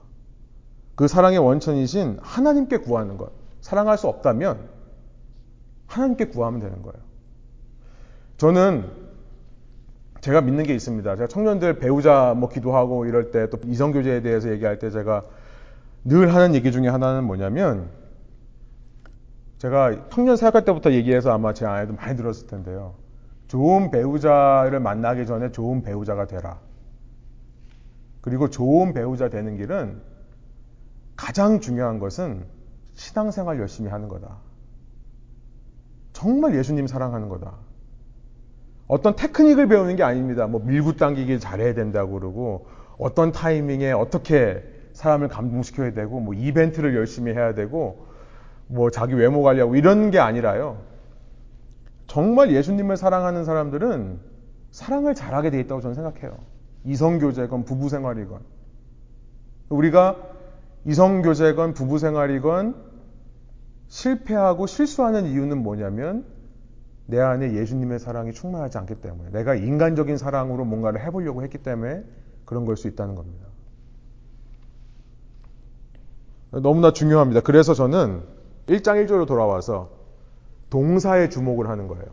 그 사랑의 원천이신 하나님께 구하는 것. 사랑할 수 없다면 하나님께 구하면 되는 거예요. 저는 제가 믿는 게 있습니다. 제가 청년들 배우자 뭐 기도하고 이럴 때 또 이성교제에 대해서 얘기할 때 제가 늘 하는 얘기 중에 하나는 뭐냐면 제가 청년 사역할 때부터 얘기해서 아마 제 아내도 많이 들었을 텐데요. 좋은 배우자를 만나기 전에 좋은 배우자가 되라. 그리고 좋은 배우자 되는 길은 가장 중요한 것은 신앙생활 열심히 하는 거다. 정말 예수님 사랑하는 거다. 어떤 테크닉을 배우는 게 아닙니다. 뭐 밀고 당기기 잘해야 된다고 그러고 어떤 타이밍에 어떻게 사람을 감동시켜야 되고 뭐 이벤트를 열심히 해야 되고 뭐 자기 외모 관리하고 이런 게 아니라요. 정말 예수님을 사랑하는 사람들은 사랑을 잘하게 돼 있다고 저는 생각해요. 이성교제건 부부생활이건. 우리가 이성교제건 부부생활이건 실패하고 실수하는 이유는 뭐냐면 내 안에 예수님의 사랑이 충만하지 않기 때문에 내가 인간적인 사랑으로 뭔가를 해보려고 했기 때문에 그런 걸 수 있다는 겁니다. 너무나 중요합니다. 그래서 저는 1장 1절로 돌아와서 동사에 주목을 하는 거예요.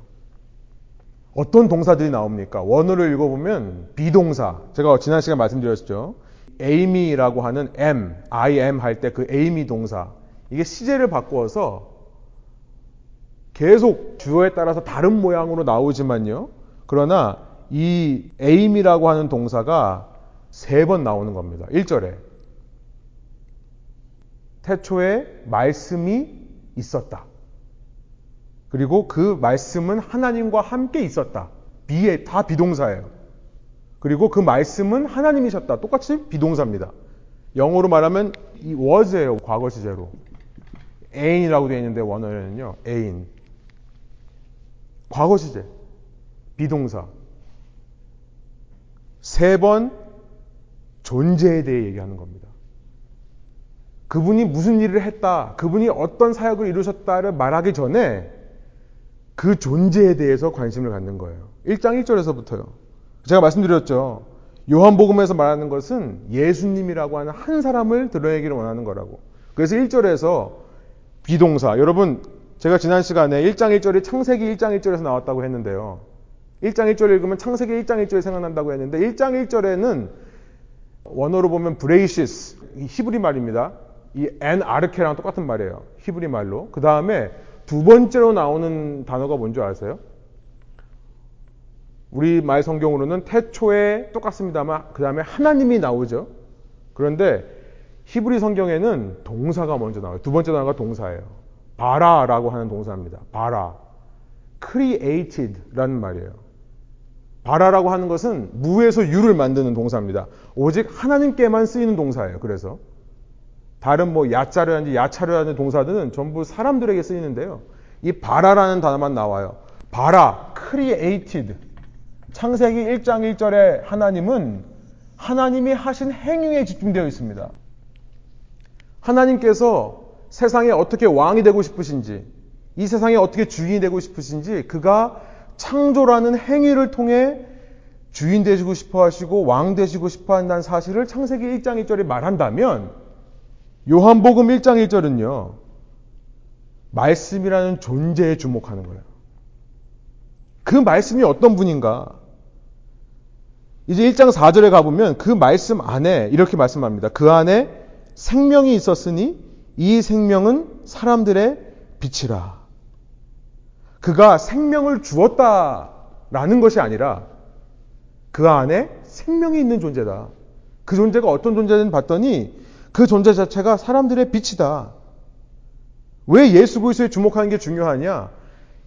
어떤 동사들이 나옵니까? 원어를 읽어보면 비동사. 제가 지난 시간에 말씀드렸죠. amy라고 하는 am, I am 할 때그 amy 동사. 이게 시제를 바꾸어서 계속 주어에 따라서 다른 모양으로 나오지만요. 그러나 이 amy라고 하는 동사가 세 번 나오는 겁니다. 1절에. 태초에 말씀이 있었다. 그리고 그 말씀은 하나님과 함께 있었다. 비에 다 비동사예요. 그리고 그 말씀은 하나님이셨다. 똑같이 비동사입니다. 영어로 말하면 이 was예요. 과거 시제로. ain이라고 되어 있는데 원어에는요. ain. 과거 시제. 비동사. 세 번 존재에 대해 얘기하는 겁니다. 그분이 무슨 일을 했다, 그분이 어떤 사역을 이루셨다를 말하기 전에 그 존재에 대해서 관심을 갖는 거예요. 1장 1절에서부터요. 제가 말씀드렸죠. 요한복음에서 말하는 것은 예수님이라고 하는 한 사람을 드러내기를 원하는 거라고. 그래서 1절에서 비동사. 여러분, 제가 지난 시간에 1장 1절이 창세기 1장 1절에서 나왔다고 했는데요. 1장 1절 읽으면 창세기 1장 1절이 생각난다고 했는데 1장 1절에는 원어로 보면 בראשית, 히브리 말입니다. 이 ἐν ἀρχῇ랑 똑같은 말이에요. 히브리 말로. 그 다음에 두 번째로 나오는 단어가 뭔지 아세요? 우리 말 성경으로는 태초에 똑같습니다만 그 다음에 하나님이 나오죠. 그런데 히브리 성경에는 동사가 먼저 나와요. 두 번째 단어가 동사예요. ברא라고 하는 동사입니다. ברא. created라는 말이에요. 바라라고 하는 것은 무에서 유를 만드는 동사입니다. 오직 하나님께만 쓰이는 동사예요. 그래서 다른 뭐 야자르라든지 야차르라는 동사들은 전부 사람들에게 쓰이는데요. 이 바라라는 단어만 나와요. 바라, created. 창세기 1장 1절에 하나님은 하나님이 하신 행위에 집중되어 있습니다. 하나님께서 세상에 어떻게 왕이 되고 싶으신지, 이 세상에 어떻게 주인이 되고 싶으신지, 그가 창조라는 행위를 통해 주인 되시고 싶어 하시고 왕 되시고 싶어 한다는 사실을 창세기 1장 1절에 말한다면, 요한복음 1장 1절은요, 말씀이라는 존재에 주목하는 거예요. 그 말씀이 어떤 분인가? 이제 1장 4절에 가보면 그 말씀 안에 이렇게 말씀합니다. 그 안에 생명이 있었으니 이 생명은 사람들의 빛이라. 그가 생명을 주었다라는 것이 아니라 그 안에 생명이 있는 존재다. 그 존재가 어떤 존재인지 봤더니 그 존재 자체가 사람들의 빛이다. 왜 예수 그리스도에 주목하는 게 중요하냐?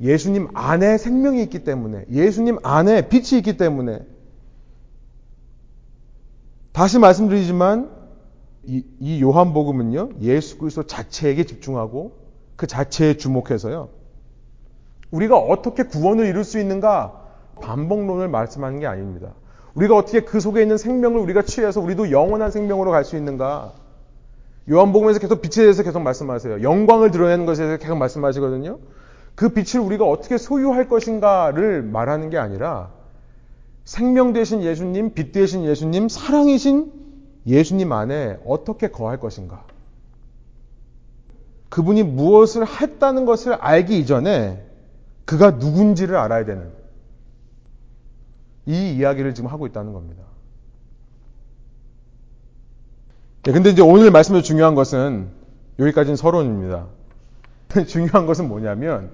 예수님 안에 생명이 있기 때문에, 예수님 안에 빛이 있기 때문에. 다시 말씀드리지만 이, 이 요한복음은요 예수 그리스도 자체에게 집중하고 그 자체에 주목해서요 우리가 어떻게 구원을 이룰 수 있는가 반복론을 말씀하는 게 아닙니다. 우리가 어떻게 그 속에 있는 생명을 우리가 취해서 우리도 영원한 생명으로 갈 수 있는가 요한복음에서 계속 빛에 대해서 계속 말씀하세요. 영광을 드러내는 것에 대해서 계속 말씀하시거든요. 그 빛을 우리가 어떻게 소유할 것인가를 말하는 게 아니라 생명 되신 예수님, 빛 되신 예수님, 사랑이신 예수님 안에 어떻게 거할 것인가. 그분이 무엇을 했다는 것을 알기 이전에 그가 누군지를 알아야 되는 이 이야기를 지금 하고 있다는 겁니다. 네, 근데 이제 오늘 말씀에서 중요한 것은 여기까지는 서론입니다. 중요한 것은 뭐냐면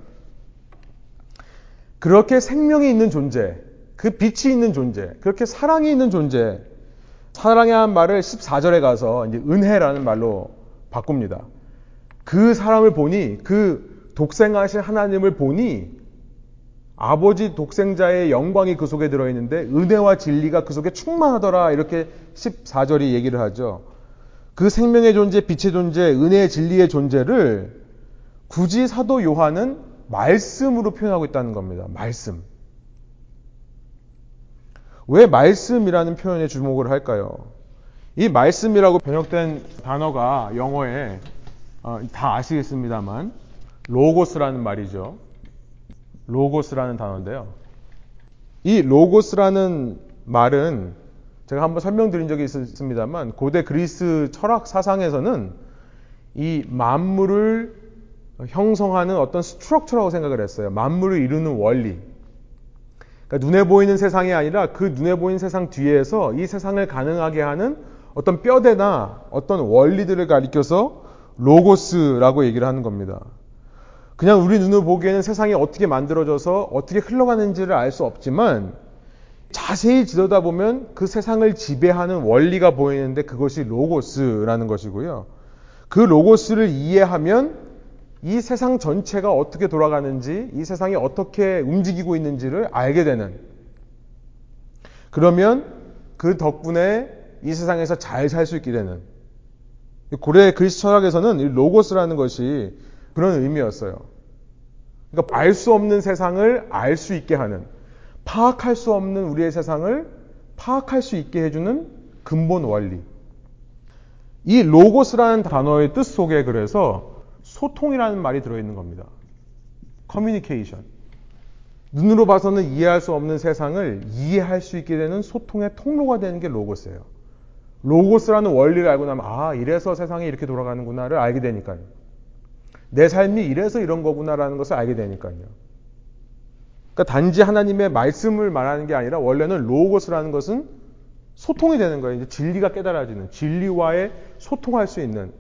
그렇게 생명이 있는 존재, 그 빛이 있는 존재, 그렇게 사랑이 있는 존재, 사랑이라는 말을 14절에 가서 이제 은혜라는 말로 바꿉니다. 그 사람을 보니, 그 독생하신 하나님을 보니, 아버지 독생자의 영광이 그 속에 들어있는데, 은혜와 진리가 그 속에 충만하더라. 이렇게 14절이 얘기를 하죠. 그 생명의 존재, 빛의 존재, 은혜의 진리의 존재를 굳이 사도 요한은 말씀으로 표현하고 있다는 겁니다. 말씀. 왜 말씀이라는 표현에 주목을 할까요? 이 말씀이라고 번역된 단어가 영어에 어, 다 아시겠습니다만 로고스라는 말이죠. 로고스라는 단어인데요. 이 로고스라는 말은 제가 한번 설명드린 적이 있습니다만 고대 그리스 철학 사상에서는 이 만물을 형성하는 어떤 structure라고 생각을 했어요. 만물을 이루는 원리. 그러니까 눈에 보이는 세상이 아니라 그 눈에 보이는 세상 뒤에서 이 세상을 가능하게 하는 어떤 뼈대나 어떤 원리들을 가리켜서 로고스라고 얘기를 하는 겁니다. 그냥 우리 눈으로 보기에는 세상이 어떻게 만들어져서 어떻게 흘러가는지를 알 수 없지만 자세히 들여다보면 그 세상을 지배하는 원리가 보이는데 그것이 로고스라는 것이고요. 그 로고스를 이해하면 이 세상 전체가 어떻게 돌아가는지, 이 세상이 어떻게 움직이고 있는지를 알게 되는. 그러면 그 덕분에 이 세상에서 잘 살 수 있게 되는. 고대 그리스 철학에서는 로고스라는 것이 그런 의미였어요. 그러니까 알 수 없는 세상을 알 수 있게 하는, 파악할 수 없는 우리의 세상을 파악할 수 있게 해주는 근본 원리. 이 로고스라는 단어의 뜻 속에 그래서 소통이라는 말이 들어있는 겁니다. 커뮤니케이션. 눈으로 봐서는 이해할 수 없는 세상을 이해할 수 있게 되는 소통의 통로가 되는 게 로고스예요. 로고스라는 원리를 알고 나면 아 이래서 세상이 이렇게 돌아가는구나를 알게 되니까요. 내 삶이 이래서 이런 거구나라는 것을 알게 되니까요. 그러니까 단지 하나님의 말씀을 말하는 게 아니라 원래는 로고스라는 것은 소통이 되는 거예요. 이제 진리가 깨달아지는 진리와의 소통할 수 있는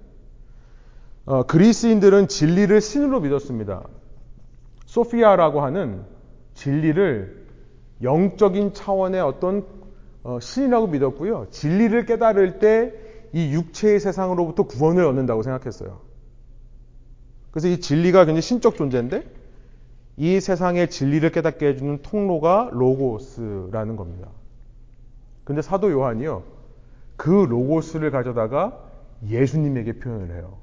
어, 그리스인들은 진리를 신으로 믿었습니다. 소피아라고 하는 진리를 영적인 차원의 어떤 어, 신이라고 믿었고요. 진리를 깨달을 때 이 육체의 세상으로부터 구원을 얻는다고 생각했어요. 그래서 이 진리가 굉장히 신적 존재인데 이 세상의 진리를 깨닫게 해주는 통로가 로고스라는 겁니다. 근데 사도 요한이요. 그 로고스를 가져다가 예수님에게 표현을 해요.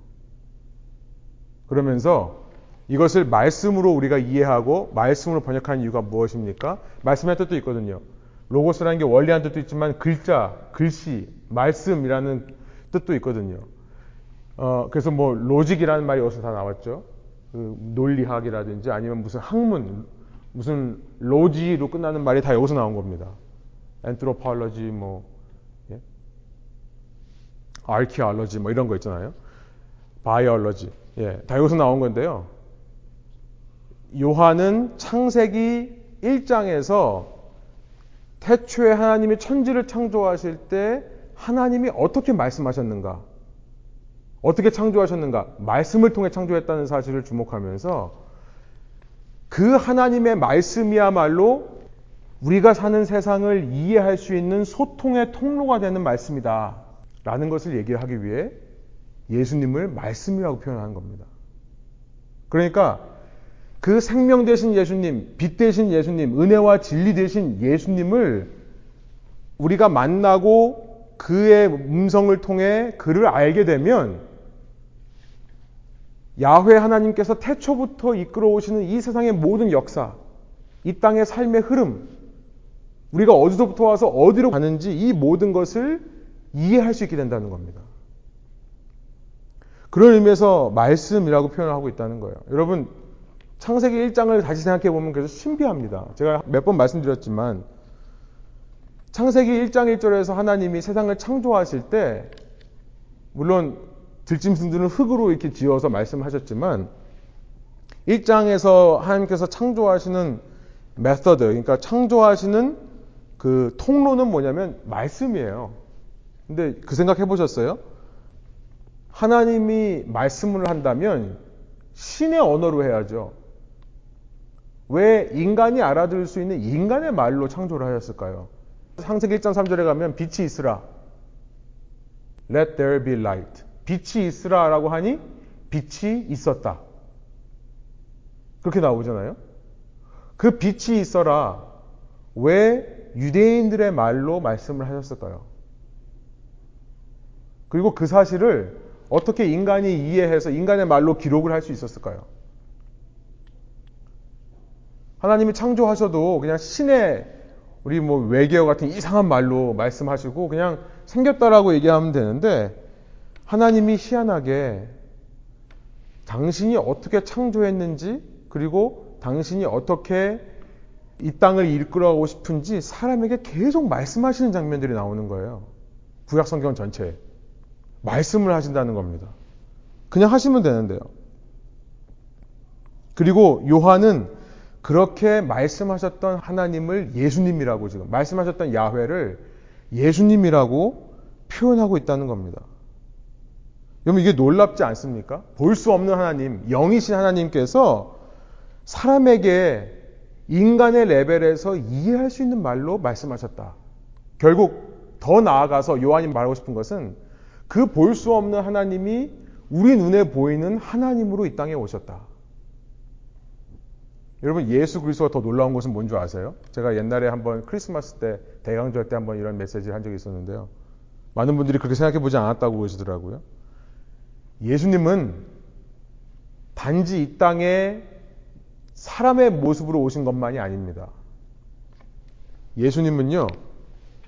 그러면서 이것을 말씀으로 우리가 이해하고 말씀으로 번역하는 이유가 무엇입니까? 말씀의 뜻도 있거든요. 로고스라는 게 원리한 뜻도 있지만 글자, 글씨, 말씀이라는 뜻도 있거든요. 어, 그래서 뭐 로직이라는 말이 여기서 다 나왔죠. 그 논리학이라든지 아니면 무슨 학문, 무슨 로지로 끝나는 말이 다 여기서 나온 겁니다. 엔트로팔러지 뭐 예? 아키알러지 뭐 이런 거 있잖아요. 바이올러지. 예, 다 여기서 나온 건데요. 요한은 창세기 1장에서 태초에 하나님이 천지를 창조하실 때 하나님이 어떻게 말씀하셨는가? 어떻게 창조하셨는가? 말씀을 통해 창조했다는 사실을 주목하면서 그 하나님의 말씀이야말로 우리가 사는 세상을 이해할 수 있는 소통의 통로가 되는 말씀이다. 라는 것을 얘기하기 위해 예수님을 말씀이라고 표현하는 겁니다. 그러니까 그 생명 되신 예수님, 빛 되신 예수님, 은혜와 진리 되신 예수님을 우리가 만나고 그의 음성을 통해 그를 알게 되면 야훼 하나님께서 태초부터 이끌어 오시는 이 세상의 모든 역사, 이 땅의 삶의 흐름, 우리가 어디서부터 와서 어디로 가는지 이 모든 것을 이해할 수 있게 된다는 겁니다. 그런 의미에서 말씀이라고 표현을 하고 있다는 거예요. 여러분, 창세기 1장을 다시 생각해 보면 그래서 신비합니다. 제가 몇 번 말씀드렸지만, 창세기 1장 1절에서 하나님이 세상을 창조하실 때, 물론 들짐승들은 흙으로 이렇게 지어서 말씀하셨지만, 1장에서 하나님께서 창조하시는 메서드, 그러니까 창조하시는 그 통로는 뭐냐면 말씀이에요. 근데 그 생각 해보셨어요? 하나님이 말씀을 한다면 신의 언어로 해야죠. 왜 인간이 알아들을 수 있는 인간의 말로 창조를 하셨을까요? 상세기 1장 3절에 가면 빛이 있으라. Let there be light. 빛이 있으라라고 하니 빛이 있었다. 그렇게 나오잖아요. 그 빛이 있어라. 왜 유대인들의 말로 말씀을 하셨을까요? 그리고 그 사실을 어떻게 인간이 이해해서 인간의 말로 기록을 할 수 있었을까요? 하나님이 창조하셔도 그냥 신의 우리 뭐 외계어 같은 이상한 말로 말씀하시고 그냥 생겼다라고 얘기하면 되는데 하나님이 희한하게 당신이 어떻게 창조했는지 그리고 당신이 어떻게 이 땅을 이끌어가고 싶은지 사람에게 계속 말씀하시는 장면들이 나오는 거예요. 구약 성경 전체에. 말씀을 하신다는 겁니다. 그냥 하시면 되는데요. 그리고 요한은 그렇게 말씀하셨던 하나님을 예수님이라고 지금 말씀하셨던 야훼를 예수님이라고 표현하고 있다는 겁니다. 여러분 이게 놀랍지 않습니까? 볼 수 없는 하나님, 영이신 하나님께서 사람에게 인간의 레벨에서 이해할 수 있는 말로 말씀하셨다. 결국 더 나아가서 요한이 말하고 싶은 것은 그 볼 수 없는 하나님이 우리 눈에 보이는 하나님으로 이 땅에 오셨다. 여러분 예수 그리스도가 더 놀라운 것은 뭔 줄 아세요? 제가 옛날에 한번 크리스마스 때 대강절 때 한번 이런 메시지를 한 적이 있었는데요. 많은 분들이 그렇게 생각해 보지 않았다고 그러시더라고요. 예수님은 단지 이 땅에 사람의 모습으로 오신 것만이 아닙니다. 예수님은요,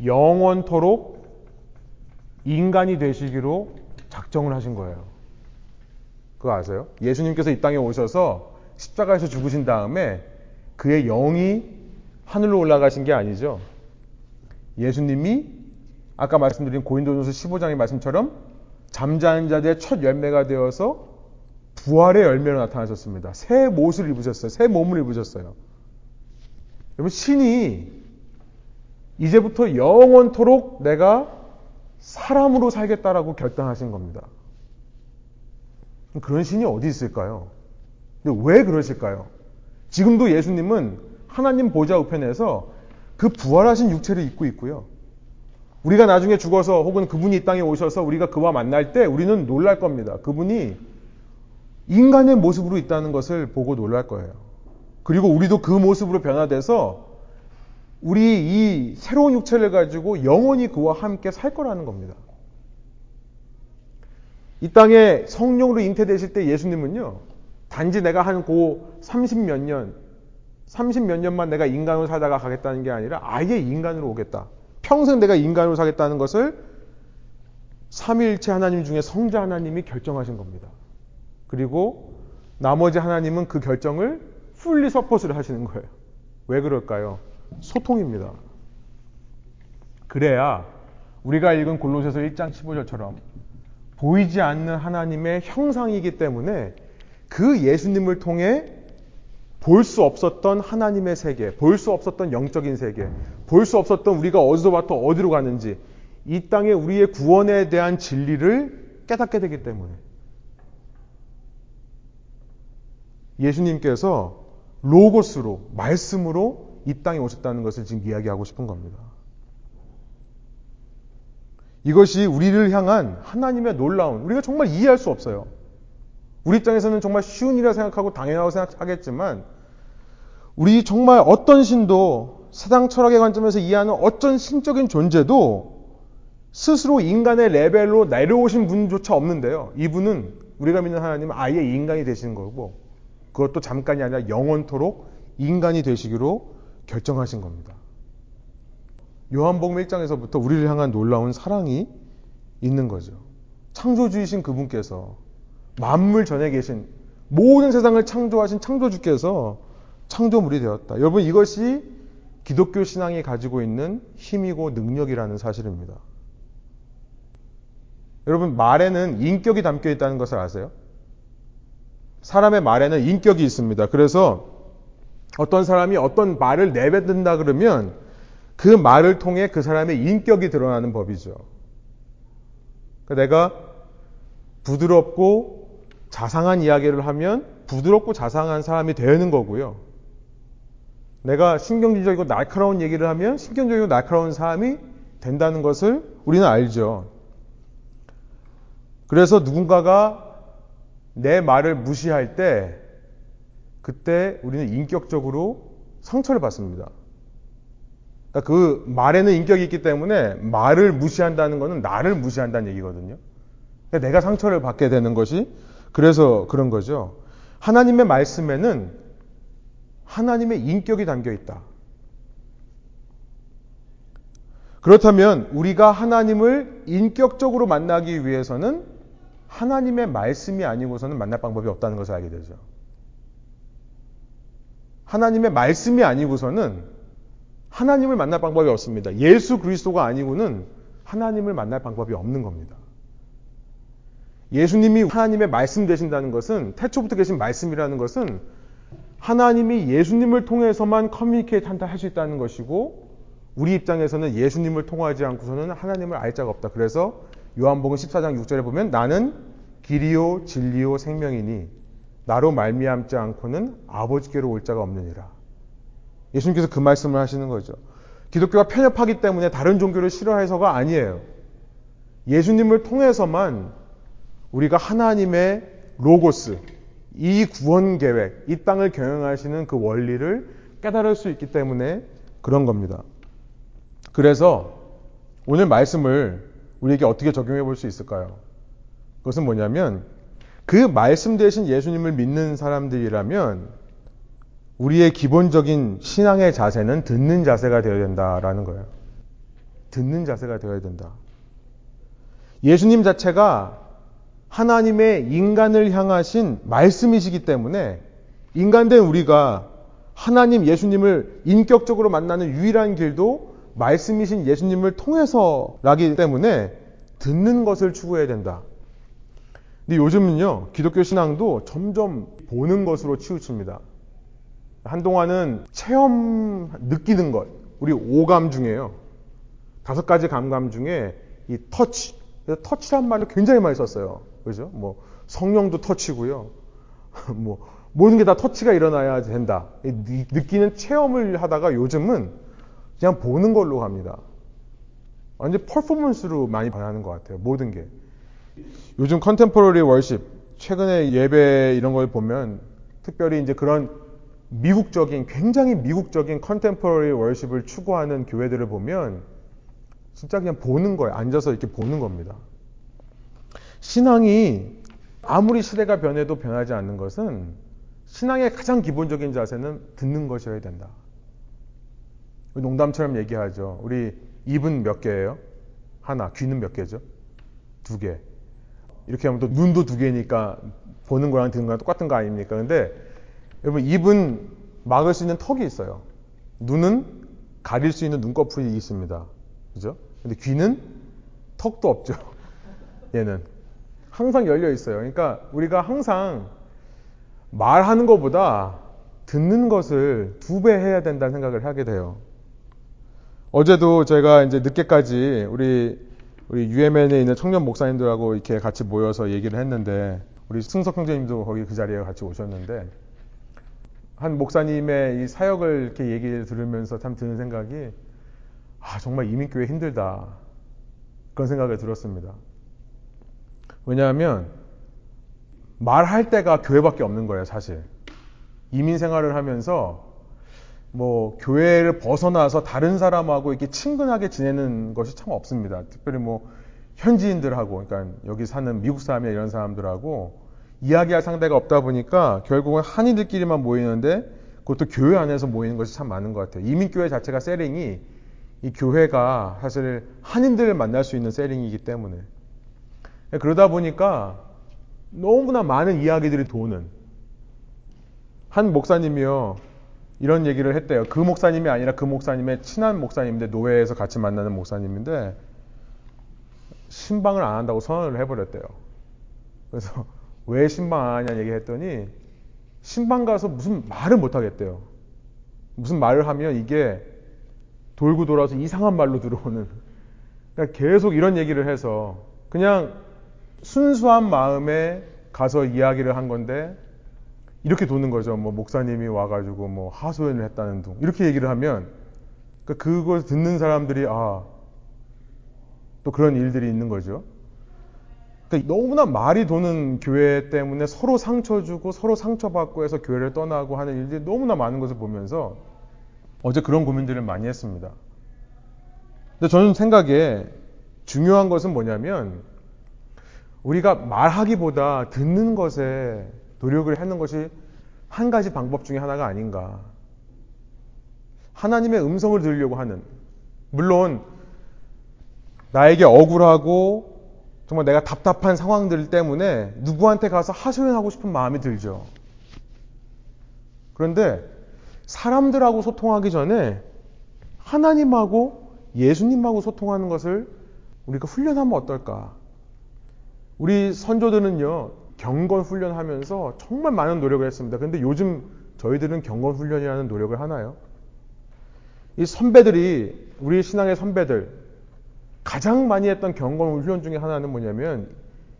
영원토록 인간이 되시기로 작정을 하신 거예요. 그거 아세요? 예수님께서 이 땅에 오셔서 십자가에서 죽으신 다음에 그의 영이 하늘로 올라가신 게 아니죠. 예수님이 아까 말씀드린 고인도전서 15장의 말씀처럼 잠자는 자들의 첫 열매가 되어서 부활의 열매로 나타나셨습니다. 새 못을 입으셨어요. 새 몸을 입으셨어요. 여러분, 신이 이제부터 영원토록 내가 사람으로 살겠다라고 결단하신 겁니다. 그런 신이 어디 있을까요? 근데 왜 그러실까요? 지금도 예수님은 하나님 보좌 우편에서 그 부활하신 육체를 입고 있고요. 우리가 나중에 죽어서 혹은 그분이 이 땅에 오셔서 우리가 그와 만날 때 우리는 놀랄 겁니다. 그분이 인간의 모습으로 있다는 것을 보고 놀랄 거예요. 그리고 우리도 그 모습으로 변화돼서 우리 이 새로운 육체를 가지고 영원히 그와 함께 살 거라는 겁니다. 이 땅에 성령으로 잉태되실 때 예수님은요, 단지 내가 한 고 30 몇 년, 30 몇 년만 내가 인간으로 살다가 가겠다는 게 아니라 아예 인간으로 오겠다. 평생 내가 인간으로 살겠다는 것을 삼위일체 하나님 중에 성자 하나님이 결정하신 겁니다. 그리고 나머지 하나님은 그 결정을 fully support를 하시는 거예요. 왜 그럴까요? 소통입니다. 그래야 우리가 읽은 골로새서 1장 15절처럼 보이지 않는 하나님의 형상이기 때문에 그 예수님을 통해 볼 수 없었던 하나님의 세계, 볼 수 없었던 영적인 세계, 볼 수 없었던 우리가 어디서부터 어디로 가는지 이 땅에 우리의 구원에 대한 진리를 깨닫게 되기 때문에 예수님께서 로고스로, 말씀으로 이 땅에 오셨다는 것을 지금 이야기하고 싶은 겁니다. 이것이 우리를 향한 하나님의 놀라운, 우리가 정말 이해할 수 없어요. 우리 입장에서는 정말 쉬운 일이라 생각하고 당연하다고 생각하겠지만, 우리 정말 어떤 신도 세상 철학의 관점에서 이해하는 어떤 신적인 존재도 스스로 인간의 레벨로 내려오신 분조차 없는데요. 이분은 우리가 믿는 하나님은 아예 인간이 되시는 거고, 그것도 잠깐이 아니라 영원토록 인간이 되시기로 결정하신 겁니다. 요한복음 1장에서부터 우리를 향한 놀라운 사랑이 있는 거죠. 창조주이신 그분께서 만물 전에 계신 모든 세상을 창조하신 창조주께서 창조물이 되었다. 여러분 이것이 기독교 신앙이 가지고 있는 힘이고 능력이라는 사실입니다. 여러분 말에는 인격이 담겨 있다는 것을 아세요? 사람의 말에는 인격이 있습니다. 그래서 어떤 사람이 어떤 말을 내뱉는다 그러면 그 말을 통해 그 사람의 인격이 드러나는 법이죠. 그러니까 내가 부드럽고 자상한 이야기를 하면 부드럽고 자상한 사람이 되는 거고요. 내가 신경질적이고 날카로운 얘기를 하면 신경적이고 날카로운 사람이 된다는 것을 우리는 알죠. 그래서 누군가가 내 말을 무시할 때 그때 우리는 인격적으로 상처를 받습니다. 그러니까 그 말에는 인격이 있기 때문에 말을 무시한다는 것은 나를 무시한다는 얘기거든요. 그러니까 내가 상처를 받게 되는 것이 그래서 그런 거죠. 하나님의 말씀에는 하나님의 인격이 담겨 있다. 그렇다면 우리가 하나님을 인격적으로 만나기 위해서는 하나님의 말씀이 아니고서는 만날 방법이 없다는 것을 알게 되죠. 하나님의 말씀이 아니고서는 하나님을 만날 방법이 없습니다. 예수 그리스도가 아니고는 하나님을 만날 방법이 없는 겁니다. 예수님이 하나님의 말씀 되신다는 것은 태초부터 계신 말씀이라는 것은 하나님이 예수님을 통해서만 커뮤니케이트 한다 할 수 있다는 것이고 우리 입장에서는 예수님을 통하지 않고서는 하나님을 알 자가 없다. 그래서 요한복음 14장 6절에 보면 나는 길이요 진리요 생명이니 나로 말미암지 않고는 아버지께로 올 자가 없느니라. 예수님께서 그 말씀을 하시는 거죠. 기독교가 편협하기 때문에 다른 종교를 싫어해서가 아니에요. 예수님을 통해서만 우리가 하나님의 로고스, 이 구원 계획, 이 땅을 경영하시는 그 원리를 깨달을 수 있기 때문에 그런 겁니다. 그래서 오늘 말씀을 우리에게 어떻게 적용해 볼 수 있을까요? 그것은 뭐냐면 그 말씀 대신 예수님을 믿는 사람들이라면 우리의 기본적인 신앙의 자세는 듣는 자세가 되어야 된다라는 거예요. 듣는 자세가 되어야 된다. 예수님 자체가 하나님의 인간을 향하신 말씀이시기 때문에 인간된 우리가 하나님 예수님을 인격적으로 만나는 유일한 길도 말씀이신 예수님을 통해서라기 때문에 듣는 것을 추구해야 된다. 근데 요즘은요, 기독교 신앙도 점점 보는 것으로 치우칩니다. 한동안은 체험, 느끼는 것, 우리 오감 중에요. 다섯 가지 감감 중에 이 터치, 터치란 말을 굉장히 많이 썼어요. 그죠? 뭐, 성령도 터치고요. 뭐, 모든 게 다 터치가 일어나야 된다. 느끼는 체험을 하다가 요즘은 그냥 보는 걸로 갑니다. 완전 퍼포먼스로 많이 변하는 것 같아요. 모든 게. 요즘 컨템포러리 월십, 최근에 예배 이런 걸 보면 특별히 이제 그런 미국적인, 굉장히 미국적인 컨템포러리 월십을 추구하는 교회들을 보면 진짜 그냥 보는 거예요. 앉아서 이렇게 보는 겁니다. 신앙이 아무리 시대가 변해도 변하지 않는 것은 신앙의 가장 기본적인 자세는 듣는 것이어야 된다. 농담처럼 얘기하죠. 우리 입은 몇 개예요? 하나. 귀는 몇 개죠? 두 개. 이렇게 하면 또 눈도 두 개니까 보는 거랑 듣는 거랑 똑같은 거 아닙니까? 근데 여러분 입은 막을 수 있는 턱이 있어요. 눈은 가릴 수 있는 눈꺼풀이 있습니다. 그죠? 근데 귀는 턱도 없죠. 얘는 항상 열려 있어요. 그러니까 우리가 항상 말하는 것보다 듣는 것을 두 배 해야 된다는 생각을 하게 돼요. 어제도 제가 이제 늦게까지 우리 우리 UMN에 있는 청년 목사님들하고 이렇게 같이 모여서 얘기를 했는데 우리 승석 형제님도 거기 그 자리에 같이 오셨는데 한 목사님의 이 사역을 이렇게 얘기를 들으면서 참 드는 생각이 아 정말 이민교회 힘들다 그런 생각을 들었습니다. 왜냐하면 말할 때가 교회밖에 없는 거예요 사실 이민 생활을 하면서 뭐 교회를 벗어나서 다른 사람하고 이렇게 친근하게 지내는 것이 참 없습니다. 특별히 뭐 현지인들하고 그러니까 여기 사는 미국 사람이나 이런 사람들하고 이야기할 상대가 없다 보니까 결국은 한인들끼리만 모이는데 그것도 교회 안에서 모이는 것이 참 많은 것 같아요. 이민교회 자체가 세링이 이 교회가 사실 한인들을 만날 수 있는 세링이기 때문에 그러다 보니까 너무나 많은 이야기들이 도는 한 목사님이요 이런 얘기를 했대요. 그 목사님이 아니라 그 목사님의 친한 목사님인데 노회에서 같이 만나는 목사님인데 신방을 안 한다고 선언을 해버렸대요. 그래서 왜 신방 안 하냐 얘기했더니 신방 가서 무슨 말을 못 하겠대요. 무슨 말을 하면 이게 돌고 돌아서 이상한 말로 들어오는. 그러니까 계속 이런 얘기를 해서 그냥 순수한 마음에 가서 이야기를 한 건데 이렇게 도는 거죠. 뭐 목사님이 와가지고 뭐 하소연을 했다는 둥 이렇게 얘기를 하면 그러니까 그걸 듣는 사람들이 아 또 그런 일들이 있는 거죠. 그러니까 너무나 말이 도는 교회 때문에 서로 상처 주고 서로 상처받고 해서 교회를 떠나고 하는 일들이 너무나 많은 것을 보면서 어제 그런 고민들을 많이 했습니다. 근데 저는 생각에 중요한 것은 뭐냐면 우리가 말하기보다 듣는 것에 노력을 하는 것이 한 가지 방법 중에 하나가 아닌가. 하나님의 음성을 들으려고 하는 물론 나에게 억울하고 정말 내가 답답한 상황들 때문에 누구한테 가서 하소연하고 싶은 마음이 들죠. 그런데 사람들하고 소통하기 전에 하나님하고 예수님하고 소통하는 것을 우리가 훈련하면 어떨까? 우리 선조들은요, 경건 훈련하면서 정말 많은 노력을 했습니다. 그런데 요즘 저희들은 경건 훈련이라는 노력을 하나요? 이 선배들이, 우리 신앙의 선배들, 가장 많이 했던 경건 훈련 중에 하나는 뭐냐면,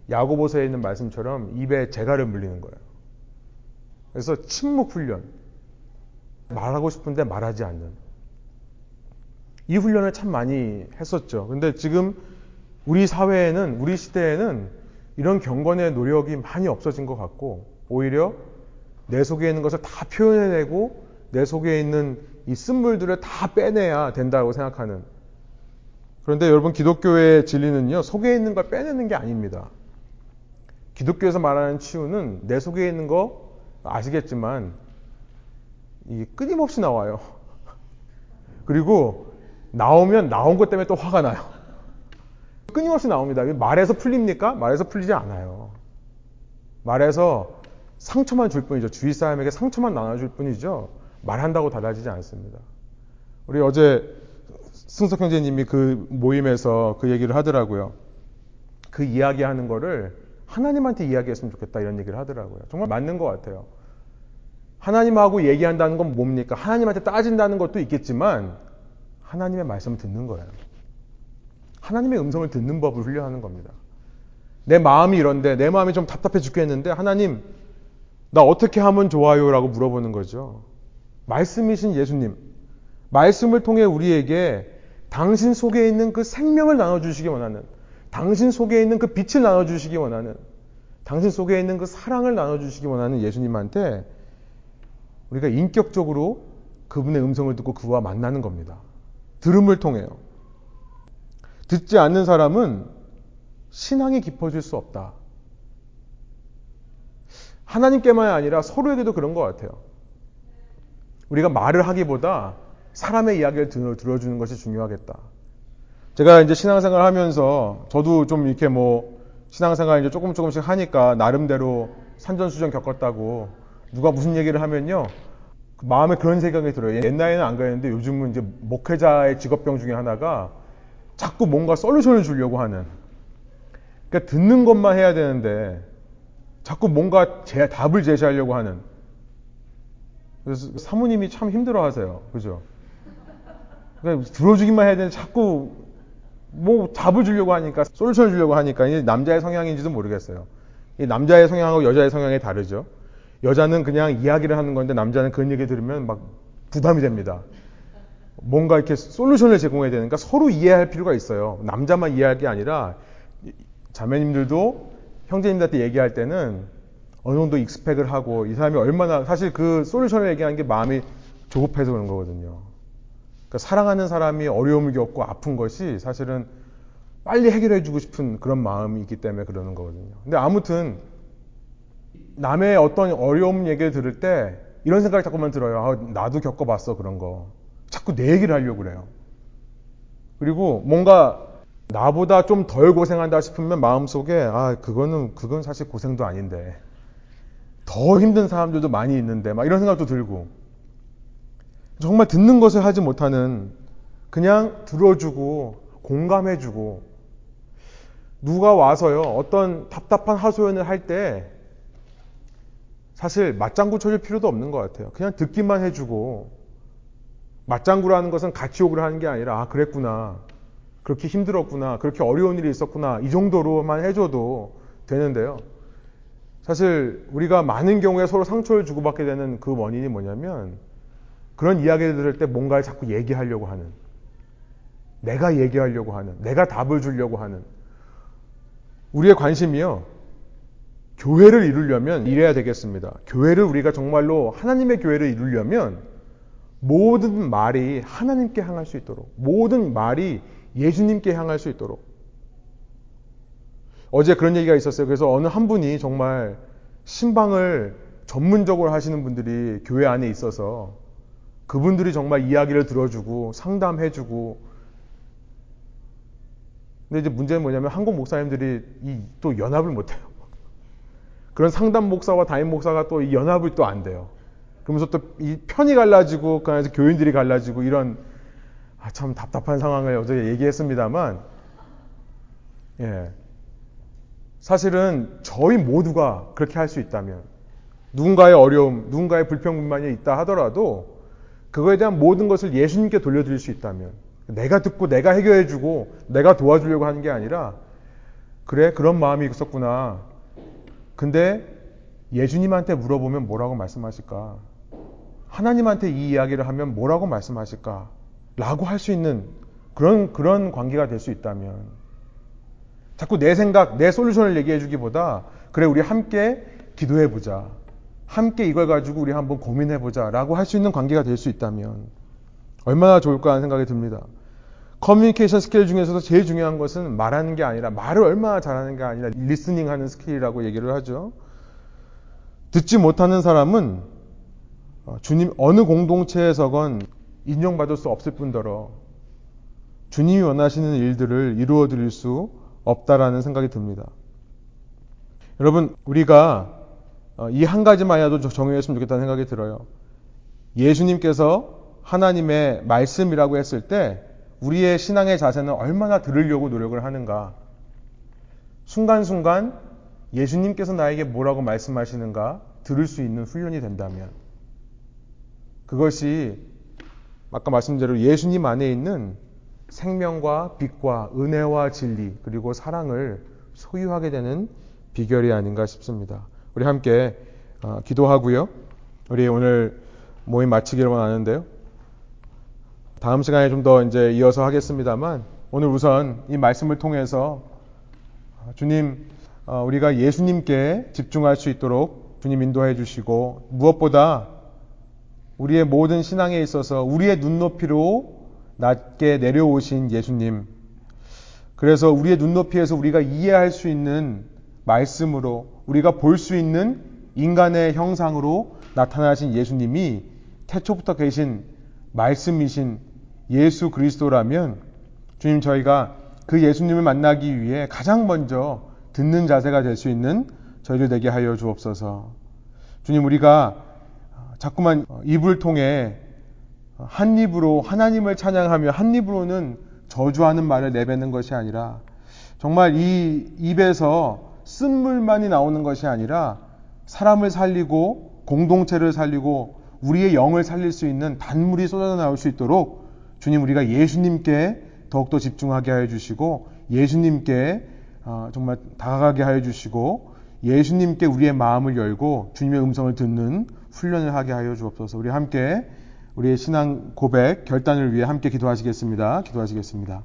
야고보서에 있는 말씀처럼 입에 재갈을 물리는 거예요. 그래서 침묵 훈련. 말하고 싶은데 말하지 않는. 이 훈련을 참 많이 했었죠. 근데 지금 우리 사회에는, 우리 시대에는 이런 경건의 노력이 많이 없어진 것 같고, 오히려 내 속에 있는 것을 다 표현해내고, 내 속에 있는 이 쓴물들을 다 빼내야 된다고 생각하는. 그런데 여러분, 기독교의 진리는요, 속에 있는 걸 빼내는 게 아닙니다. 기독교에서 말하는 치유는 내 속에 있는 거 아시겠지만, 이 끊임없이 나와요. 그리고 나오면 나온 것 때문에 또 화가 나요. 끊임없이 나옵니다. 말에서 풀립니까? 말에서 풀리지 않아요. 말에서 상처만 줄 뿐이죠. 주위 사람에게 상처만 나눠줄 뿐이죠. 말한다고 달라지지 않습니다. 우리 어제 승석 형제님이 그 모임에서 그 얘기를 하더라고요. 그 이야기하는 거를 하나님한테 이야기했으면 좋겠다 이런 얘기를 하더라고요. 정말 맞는 것 같아요. 하나님하고 얘기한다는 건 뭡니까? 하나님한테 따진다는 것도 있겠지만 하나님의 말씀을 듣는 거예요. 하나님의 음성을 듣는 법을 훈련하는 겁니다. 내 마음이 이런데 내 마음이 좀 답답해 죽겠는데 하나님 나 어떻게 하면 좋아요? 라고 물어보는 거죠. 말씀이신 예수님 말씀을 통해 우리에게 당신 속에 있는 그 생명을 나눠주시기 원하는 당신 속에 있는 그 빛을 나눠주시기 원하는 당신 속에 있는 그 사랑을 나눠주시기 원하는 예수님한테 우리가 인격적으로 그분의 음성을 듣고 그와 만나는 겁니다. 들음을 통해요. 듣지 않는 사람은 신앙이 깊어질 수 없다. 하나님께만 아니라 서로에게도 그런 것 같아요. 우리가 말을 하기보다 사람의 이야기를 들어주는 것이 중요하겠다. 제가 이제 신앙생활 하면서 저도 좀 이렇게 뭐 신앙생활 이제 조금 조금씩 하니까 나름대로 산전수전 겪었다고 누가 무슨 얘기를 하면요. 그 마음에 그런 생각이 들어요. 옛날에는 안 그랬는데 요즘은 이제 목회자의 직업병 중에 하나가 자꾸 뭔가 솔루션을 주려고 하는. 그러니까 듣는 것만 해야 되는데 자꾸 뭔가 제, 답을 제시하려고 하는. 그래서 사모님이 참 힘들어 하세요. 그죠? 그러니까 들어주기만 해야 되는데 자꾸 뭐 답을 주려고 하니까 솔루션을 주려고 하니까 이게 남자의 성향인지도 모르겠어요. 이 남자의 성향하고 여자의 성향이 다르죠. 여자는 그냥 이야기를 하는 건데 남자는 그런 얘기 들으면 막 부담이 됩니다. 뭔가 이렇게 솔루션을 제공해야 되니까 서로 이해할 필요가 있어요. 남자만 이해할 게 아니라 자매님들도 형제님들한테 얘기할 때는 어느 정도 익스펙을 하고 이 사람이 얼마나 사실 그 솔루션을 얘기하는 게 마음이 조급해서 그런 거거든요. 그러니까 사랑하는 사람이 어려움을 겪고 아픈 것이 사실은 빨리 해결해 주고 싶은 그런 마음이 있기 때문에 그러는 거거든요. 근데 아무튼 남의 어떤 어려움 얘기를 들을 때 이런 생각이 자꾸만 들어요. 아, 나도 겪어봤어 그런 거. 자꾸 내 얘기를 하려고 그래요. 그리고 뭔가 나보다 좀 덜 고생한다 싶으면 마음속에 아 그거는 그건 사실 고생도 아닌데 더 힘든 사람들도 많이 있는데 막 이런 생각도 들고 정말 듣는 것을 하지 못하는 그냥 들어주고 공감해주고 누가 와서요 어떤 답답한 하소연을 할 때 사실 맞장구 쳐줄 필요도 없는 것 같아요. 그냥 듣기만 해주고 맞장구라는 것은 같이 욕을 하는 게 아니라 아 그랬구나. 그렇게 힘들었구나. 그렇게 어려운 일이 있었구나. 이 정도로만 해줘도 되는데요. 사실 우리가 많은 경우에 서로 상처를 주고받게 되는 그 원인이 뭐냐면 그런 이야기를 들을 때 뭔가를 자꾸 얘기하려고 하는 내가 얘기하려고 하는 내가 답을 주려고 하는. 우리의 관심이요. 교회를 이루려면 이래야 되겠습니다. 교회를 우리가 정말로 하나님의 교회를 이루려면 모든 말이 하나님께 향할 수 있도록 모든 말이 예수님께 향할 수 있도록 어제 그런 얘기가 있었어요. 그래서 어느 한 분이 정말 신방을 전문적으로 하시는 분들이 교회 안에 있어서 그분들이 정말 이야기를 들어주고 상담해주고 근데 이제 문제는 뭐냐면 한국 목사님들이 이 또 연합을 못해요. 그런 상담 목사와 담임 목사가 또 이 연합을 또 안 돼요. 그러면서 또 이 편이 갈라지고 그래서 교인들이 갈라지고 이런 아, 참 답답한 상황을 어제 얘기했습니다만 예. 사실은 저희 모두가 그렇게 할 수 있다면 누군가의 어려움, 누군가의 불평불만이 있다 하더라도 그거에 대한 모든 것을 예수님께 돌려드릴 수 있다면 내가 듣고 내가 해결해주고 내가 도와주려고 하는 게 아니라 그래 그런 마음이 있었구나. 근데 예수님한테 물어보면 뭐라고 말씀하실까? 하나님한테 이 이야기를 하면 뭐라고 말씀하실까? 라고 할 수 있는 그런 그런 관계가 될 수 있다면 자꾸 내 생각, 내 solution을 얘기해 주기보다 그래 우리 함께 기도해 보자. 함께 이걸 가지고 우리 한번 고민해 보자 라고 할 수 있는 관계가 될 수 있다면 얼마나 좋을까 하는 생각이 듭니다. 커뮤니케이션 스킬 중에서도 제일 중요한 것은 말하는 게 아니라 말을 얼마나 잘하는 게 아니라 listening 하는 skill이라고 얘기를 하죠. 듣지 못하는 사람은 어, 주님 어느 공동체에서건 인정받을 수 없을 뿐더러 주님이 원하시는 일들을 이루어 드릴 수 없다라는 생각이 듭니다. 여러분, 우리가 어, 이한 가지만이라도 정의했으면 좋겠다는 생각이 들어요. 예수님께서 하나님의 말씀이라고 했을 때 우리의 신앙의 자세는 얼마나 들으려고 노력을 하는가. 순간순간 예수님께서 나에게 뭐라고 말씀하시는가 들을 수 있는 훈련이 된다면 그것이 아까 말씀드린 대로 예수님 안에 있는 생명과 빛과 은혜와 진리 그리고 사랑을 소유하게 되는 비결이 아닌가 싶습니다. 우리 함께 어, 기도하고요. 우리 오늘 모임 마치기를 원하는데요. 다음 시간에 좀 더 이제 이어서 하겠습니다만 오늘 우선 이 말씀을 통해서 주님 어, 우리가 예수님께 집중할 수 있도록 주님 인도해 주시고 무엇보다 우리의 모든 신앙에 있어서 우리의 눈높이로 낮게 내려오신 예수님 그래서 우리의 눈높이에서 우리가 이해할 수 있는 말씀으로 우리가 볼 수 있는 인간의 형상으로 나타나신 예수님이 태초부터 계신 말씀이신 예수 그리스도라면 주님 저희가 그 예수님을 만나기 위해 가장 먼저 듣는 자세가 될 수 있는 저희들 되게 하여 주옵소서. 주님 우리가 자꾸만 입을 통해 한 입으로 하나님을 찬양하며 한 입으로는 저주하는 말을 내뱉는 것이 아니라 정말 이 입에서 쓴물만이 나오는 것이 아니라 사람을 살리고 공동체를 살리고 우리의 영을 살릴 수 있는 단물이 쏟아져 나올 수 있도록 주님 우리가 예수님께 더욱더 집중하게 하여 주시고 예수님께 어, 정말 다가가게 하여 주시고 예수님께 우리의 마음을 열고 주님의 음성을 듣는 훈련을 하게 하여 주옵소서. 우리 함께 우리의 신앙 고백 결단을 위해 함께 기도하시겠습니다. 기도하시겠습니다.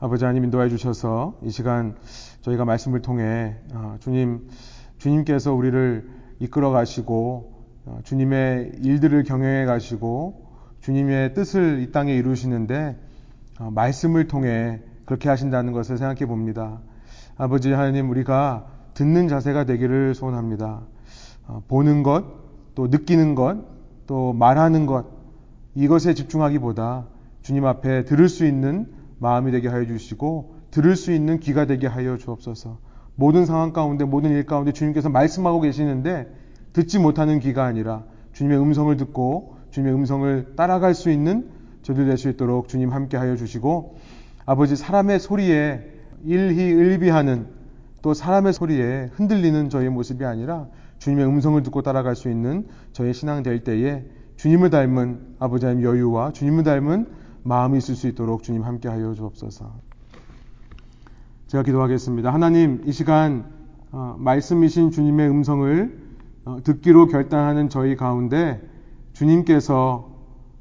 아버지 하나님 인도해 주셔서 이 시간 저희가 말씀을 통해 어, 주님 주님께서 우리를 이끌어 가시고 어, 주님의 일들을 경영해 가시고 주님의 뜻을 이 땅에 이루시는데 어, 말씀을 통해 그렇게 하신다는 것을 생각해 봅니다. 아버지 하나님 우리가 듣는 자세가 되기를 소원합니다. 보는 것, 또 느끼는 것, 또 말하는 것 이것에 집중하기보다 주님 앞에 들을 수 있는 마음이 되게 하여 주시고 들을 수 있는 귀가 되게 하여 주옵소서. 모든 상황 가운데 모든 일 가운데 주님께서 말씀하고 계시는데 듣지 못하는 귀가 아니라 주님의 음성을 듣고 주님의 음성을 따라갈 수 있는 저들 될 수 있도록 주님 함께 하여 주시고 아버지 사람의 소리에 일희일비하는 또 사람의 소리에 흔들리는 저의 모습이 아니라 주님의 음성을 듣고 따라갈 수 있는 저의 신앙 될 때에 주님을 닮은 아버지 하나님 여유와 주님을 닮은 마음이 있을 수 있도록 주님 함께 하여 주옵소서. 제가 기도하겠습니다. 하나님, 이 시간 어, 말씀이신 주님의 음성을 어, 듣기로 결단하는 저희 가운데 주님께서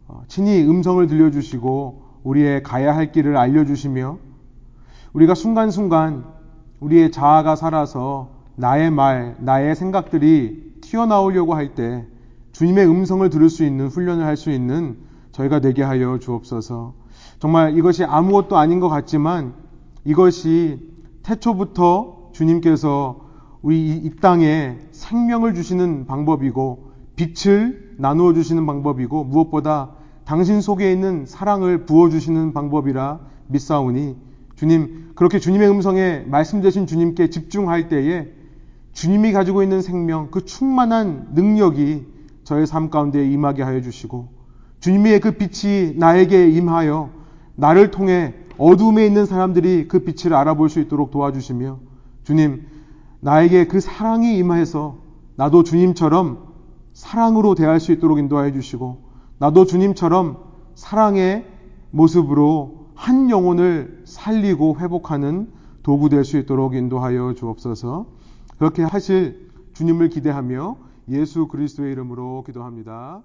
어, 친히 음성을 들려주시고 우리의 가야 할 길을 알려주시며 우리가 순간순간 우리의 자아가 살아서 나의 말, 나의 생각들이 튀어나오려고 할 때 주님의 음성을 들을 수 있는 훈련을 할 수 있는 저희가 되게 하여 주옵소서. 정말 이것이 아무것도 아닌 것 같지만 이것이 태초부터 주님께서 우리 이 땅에 생명을 주시는 방법이고 빛을 나누어 주시는 방법이고 무엇보다 당신 속에 있는 사랑을 부어 주시는 방법이라 믿사오니 주님 그렇게 주님의 음성에 말씀 되신 주님께 집중할 때에 주님이 가지고 있는 생명 그 충만한 능력이 저의 삶 가운데 임하게 하여 주시고 주님의 그 빛이 나에게 임하여 나를 통해 어둠에 있는 사람들이 그 빛을 알아볼 수 있도록 도와주시며 주님 나에게 그 사랑이 임하여서 나도 주님처럼 사랑으로 대할 수 있도록 인도하여 주시고 나도 주님처럼 사랑의 모습으로 한 영혼을 살리고 회복하는 도구 될 수 있도록 인도하여 주옵소서. 그렇게 하실 주님을 기대하며 예수 그리스도의 이름으로 기도합니다.